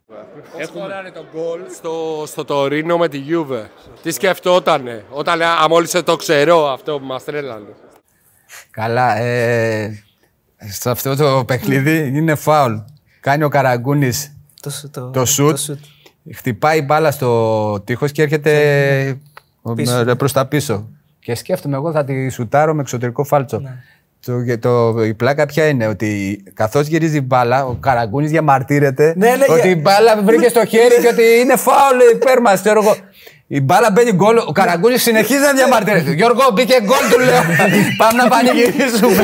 Πώς σκοράρε τον γκολ στο, στο Τωρίνο με τη Γιούβε. Τι σκεφτότανε όταν α, μόλις το ξέρω αυτό που μας τρέλανε. Καλά, ε, σε αυτό το παιχνίδι είναι φάουλ. Κάνει ο Καραγκούνης Το, σου- το, το σουτ, χτυπάει μπάλα στο τείχος και έρχεται πίσω. πίσω. προς τα πίσω. Και σκέφτομαι εγώ θα τη σουτάρω με εξωτερικό φάλτσο. Ναι. Το, το, η πλάκα ποια είναι, ότι καθώς γυρίζει η μπάλα, ο Καραγκούνης διαμαρτύρεται Ναι, ναι, ότι για- η μπάλα βρήκε στο χέρι και ότι είναι φάουλ υπέρ μας, ξέρω εγώ. Η μπάλα μπαίνει γκολ, ο Καραγκούνης συνεχίζει να διαμαρτύρεται. Γιώργο, μπήκε γκολ, του λέω. Πάμε να πανηγυρίσουμε.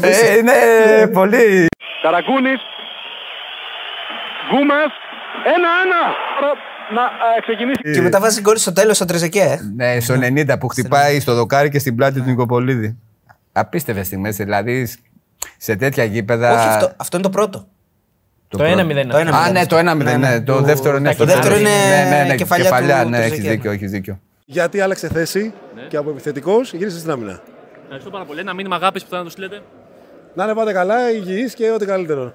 Ε, Είναι πολύ. Καρακούνης. Γκούμας. Ένα-ένα. Τώρα Να ε, ξεκινήσει. Και μετά βάζει γκολ στο τέλος στο Τριζεκέ. Ε. Ναι, στο 90 που χτυπάει στο δοκάρι και στην πλάτη του Νικοπολίδη. Απίστευτες στιγμές. Δηλαδή σε τέτοια γήπεδα. Όχι, αυτό, αυτό είναι το πρώτο. Το πρώτο. 1-0. Το 1-0. Α, ναι, το 1-0. Ναι, ναι. Το Του- δεύτερο είναι. Το στο δεύτερο τέλος. είναι ναι, ναι, ναι, κεφαλιά του- κεφαλιά, του ναι, έχεις Τρεζεκέ. δίκιο, έχεις δίκιο. Γιατί άλλαξε θέση και από επιθετικός γύρισες στην άμυνα. Ευχαριστώ πάρα πολύ. Ένα μήνυμα αγάπης που θα να τους στείλετε. Να είναι πάντα καλά, υγιεί και ό,τι καλύτερο.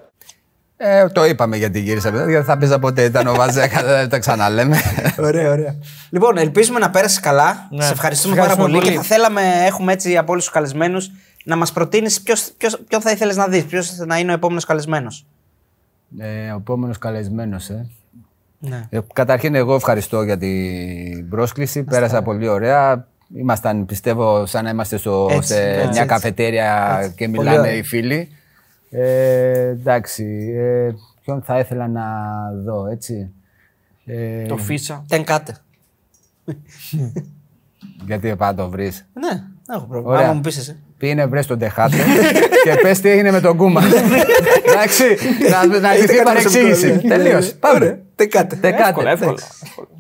Ε, το είπαμε γιατί γύρισα. μετά, Γιατί θα παίζα ποτέ. Ήταν ο Βαζέκα, δεν τα ξαναλέμε. Ωραία, ωραία. Λοιπόν, ελπίζουμε να πέρασε καλά. Ναι. Σε ευχαριστούμε Σε πάρα πολύ. ευχαριστούμε Και θα θέλαμε, έχουμε έτσι από όλους τους καλεσμένους, να μας προτείνεις ποιον θα ήθελες να δεις, ποιος να είναι ο επόμενος καλεσμένος. Ε, ο επόμενος καλεσμένος, ε. Ναι. Ε, Καταρχήν, εγώ ευχαριστώ για την πρόσκληση. Πέρασα πολύ ωραία. Ήμασταν, πιστεύω, σαν να είμαστε στο, Έτσι, σε έτσι, μια έτσι. καφετέρια Έτσι. και Πολύ μιλάνε ωραία. οι φίλοι. Ε, εντάξει. Ε, ποιον θα ήθελα να δω, έτσι; Ε, Το Φίσα. Τεν κάτε. Γιατί πάει να το βρεις; Ναι, δεν έχω πρόβλημα. Ωραία. Άμα μου πεις εσύ. Πήγαινε βρες τον Τεχάτο και πες τι έγινε με τον Κούμα. Εντάξει, να, να λυθεί η παρεξήγηση. Τελείωσε. Πάμε. Τεν κάτε. Τεκάτε. Εύκολο, εύκολο. εντάξει.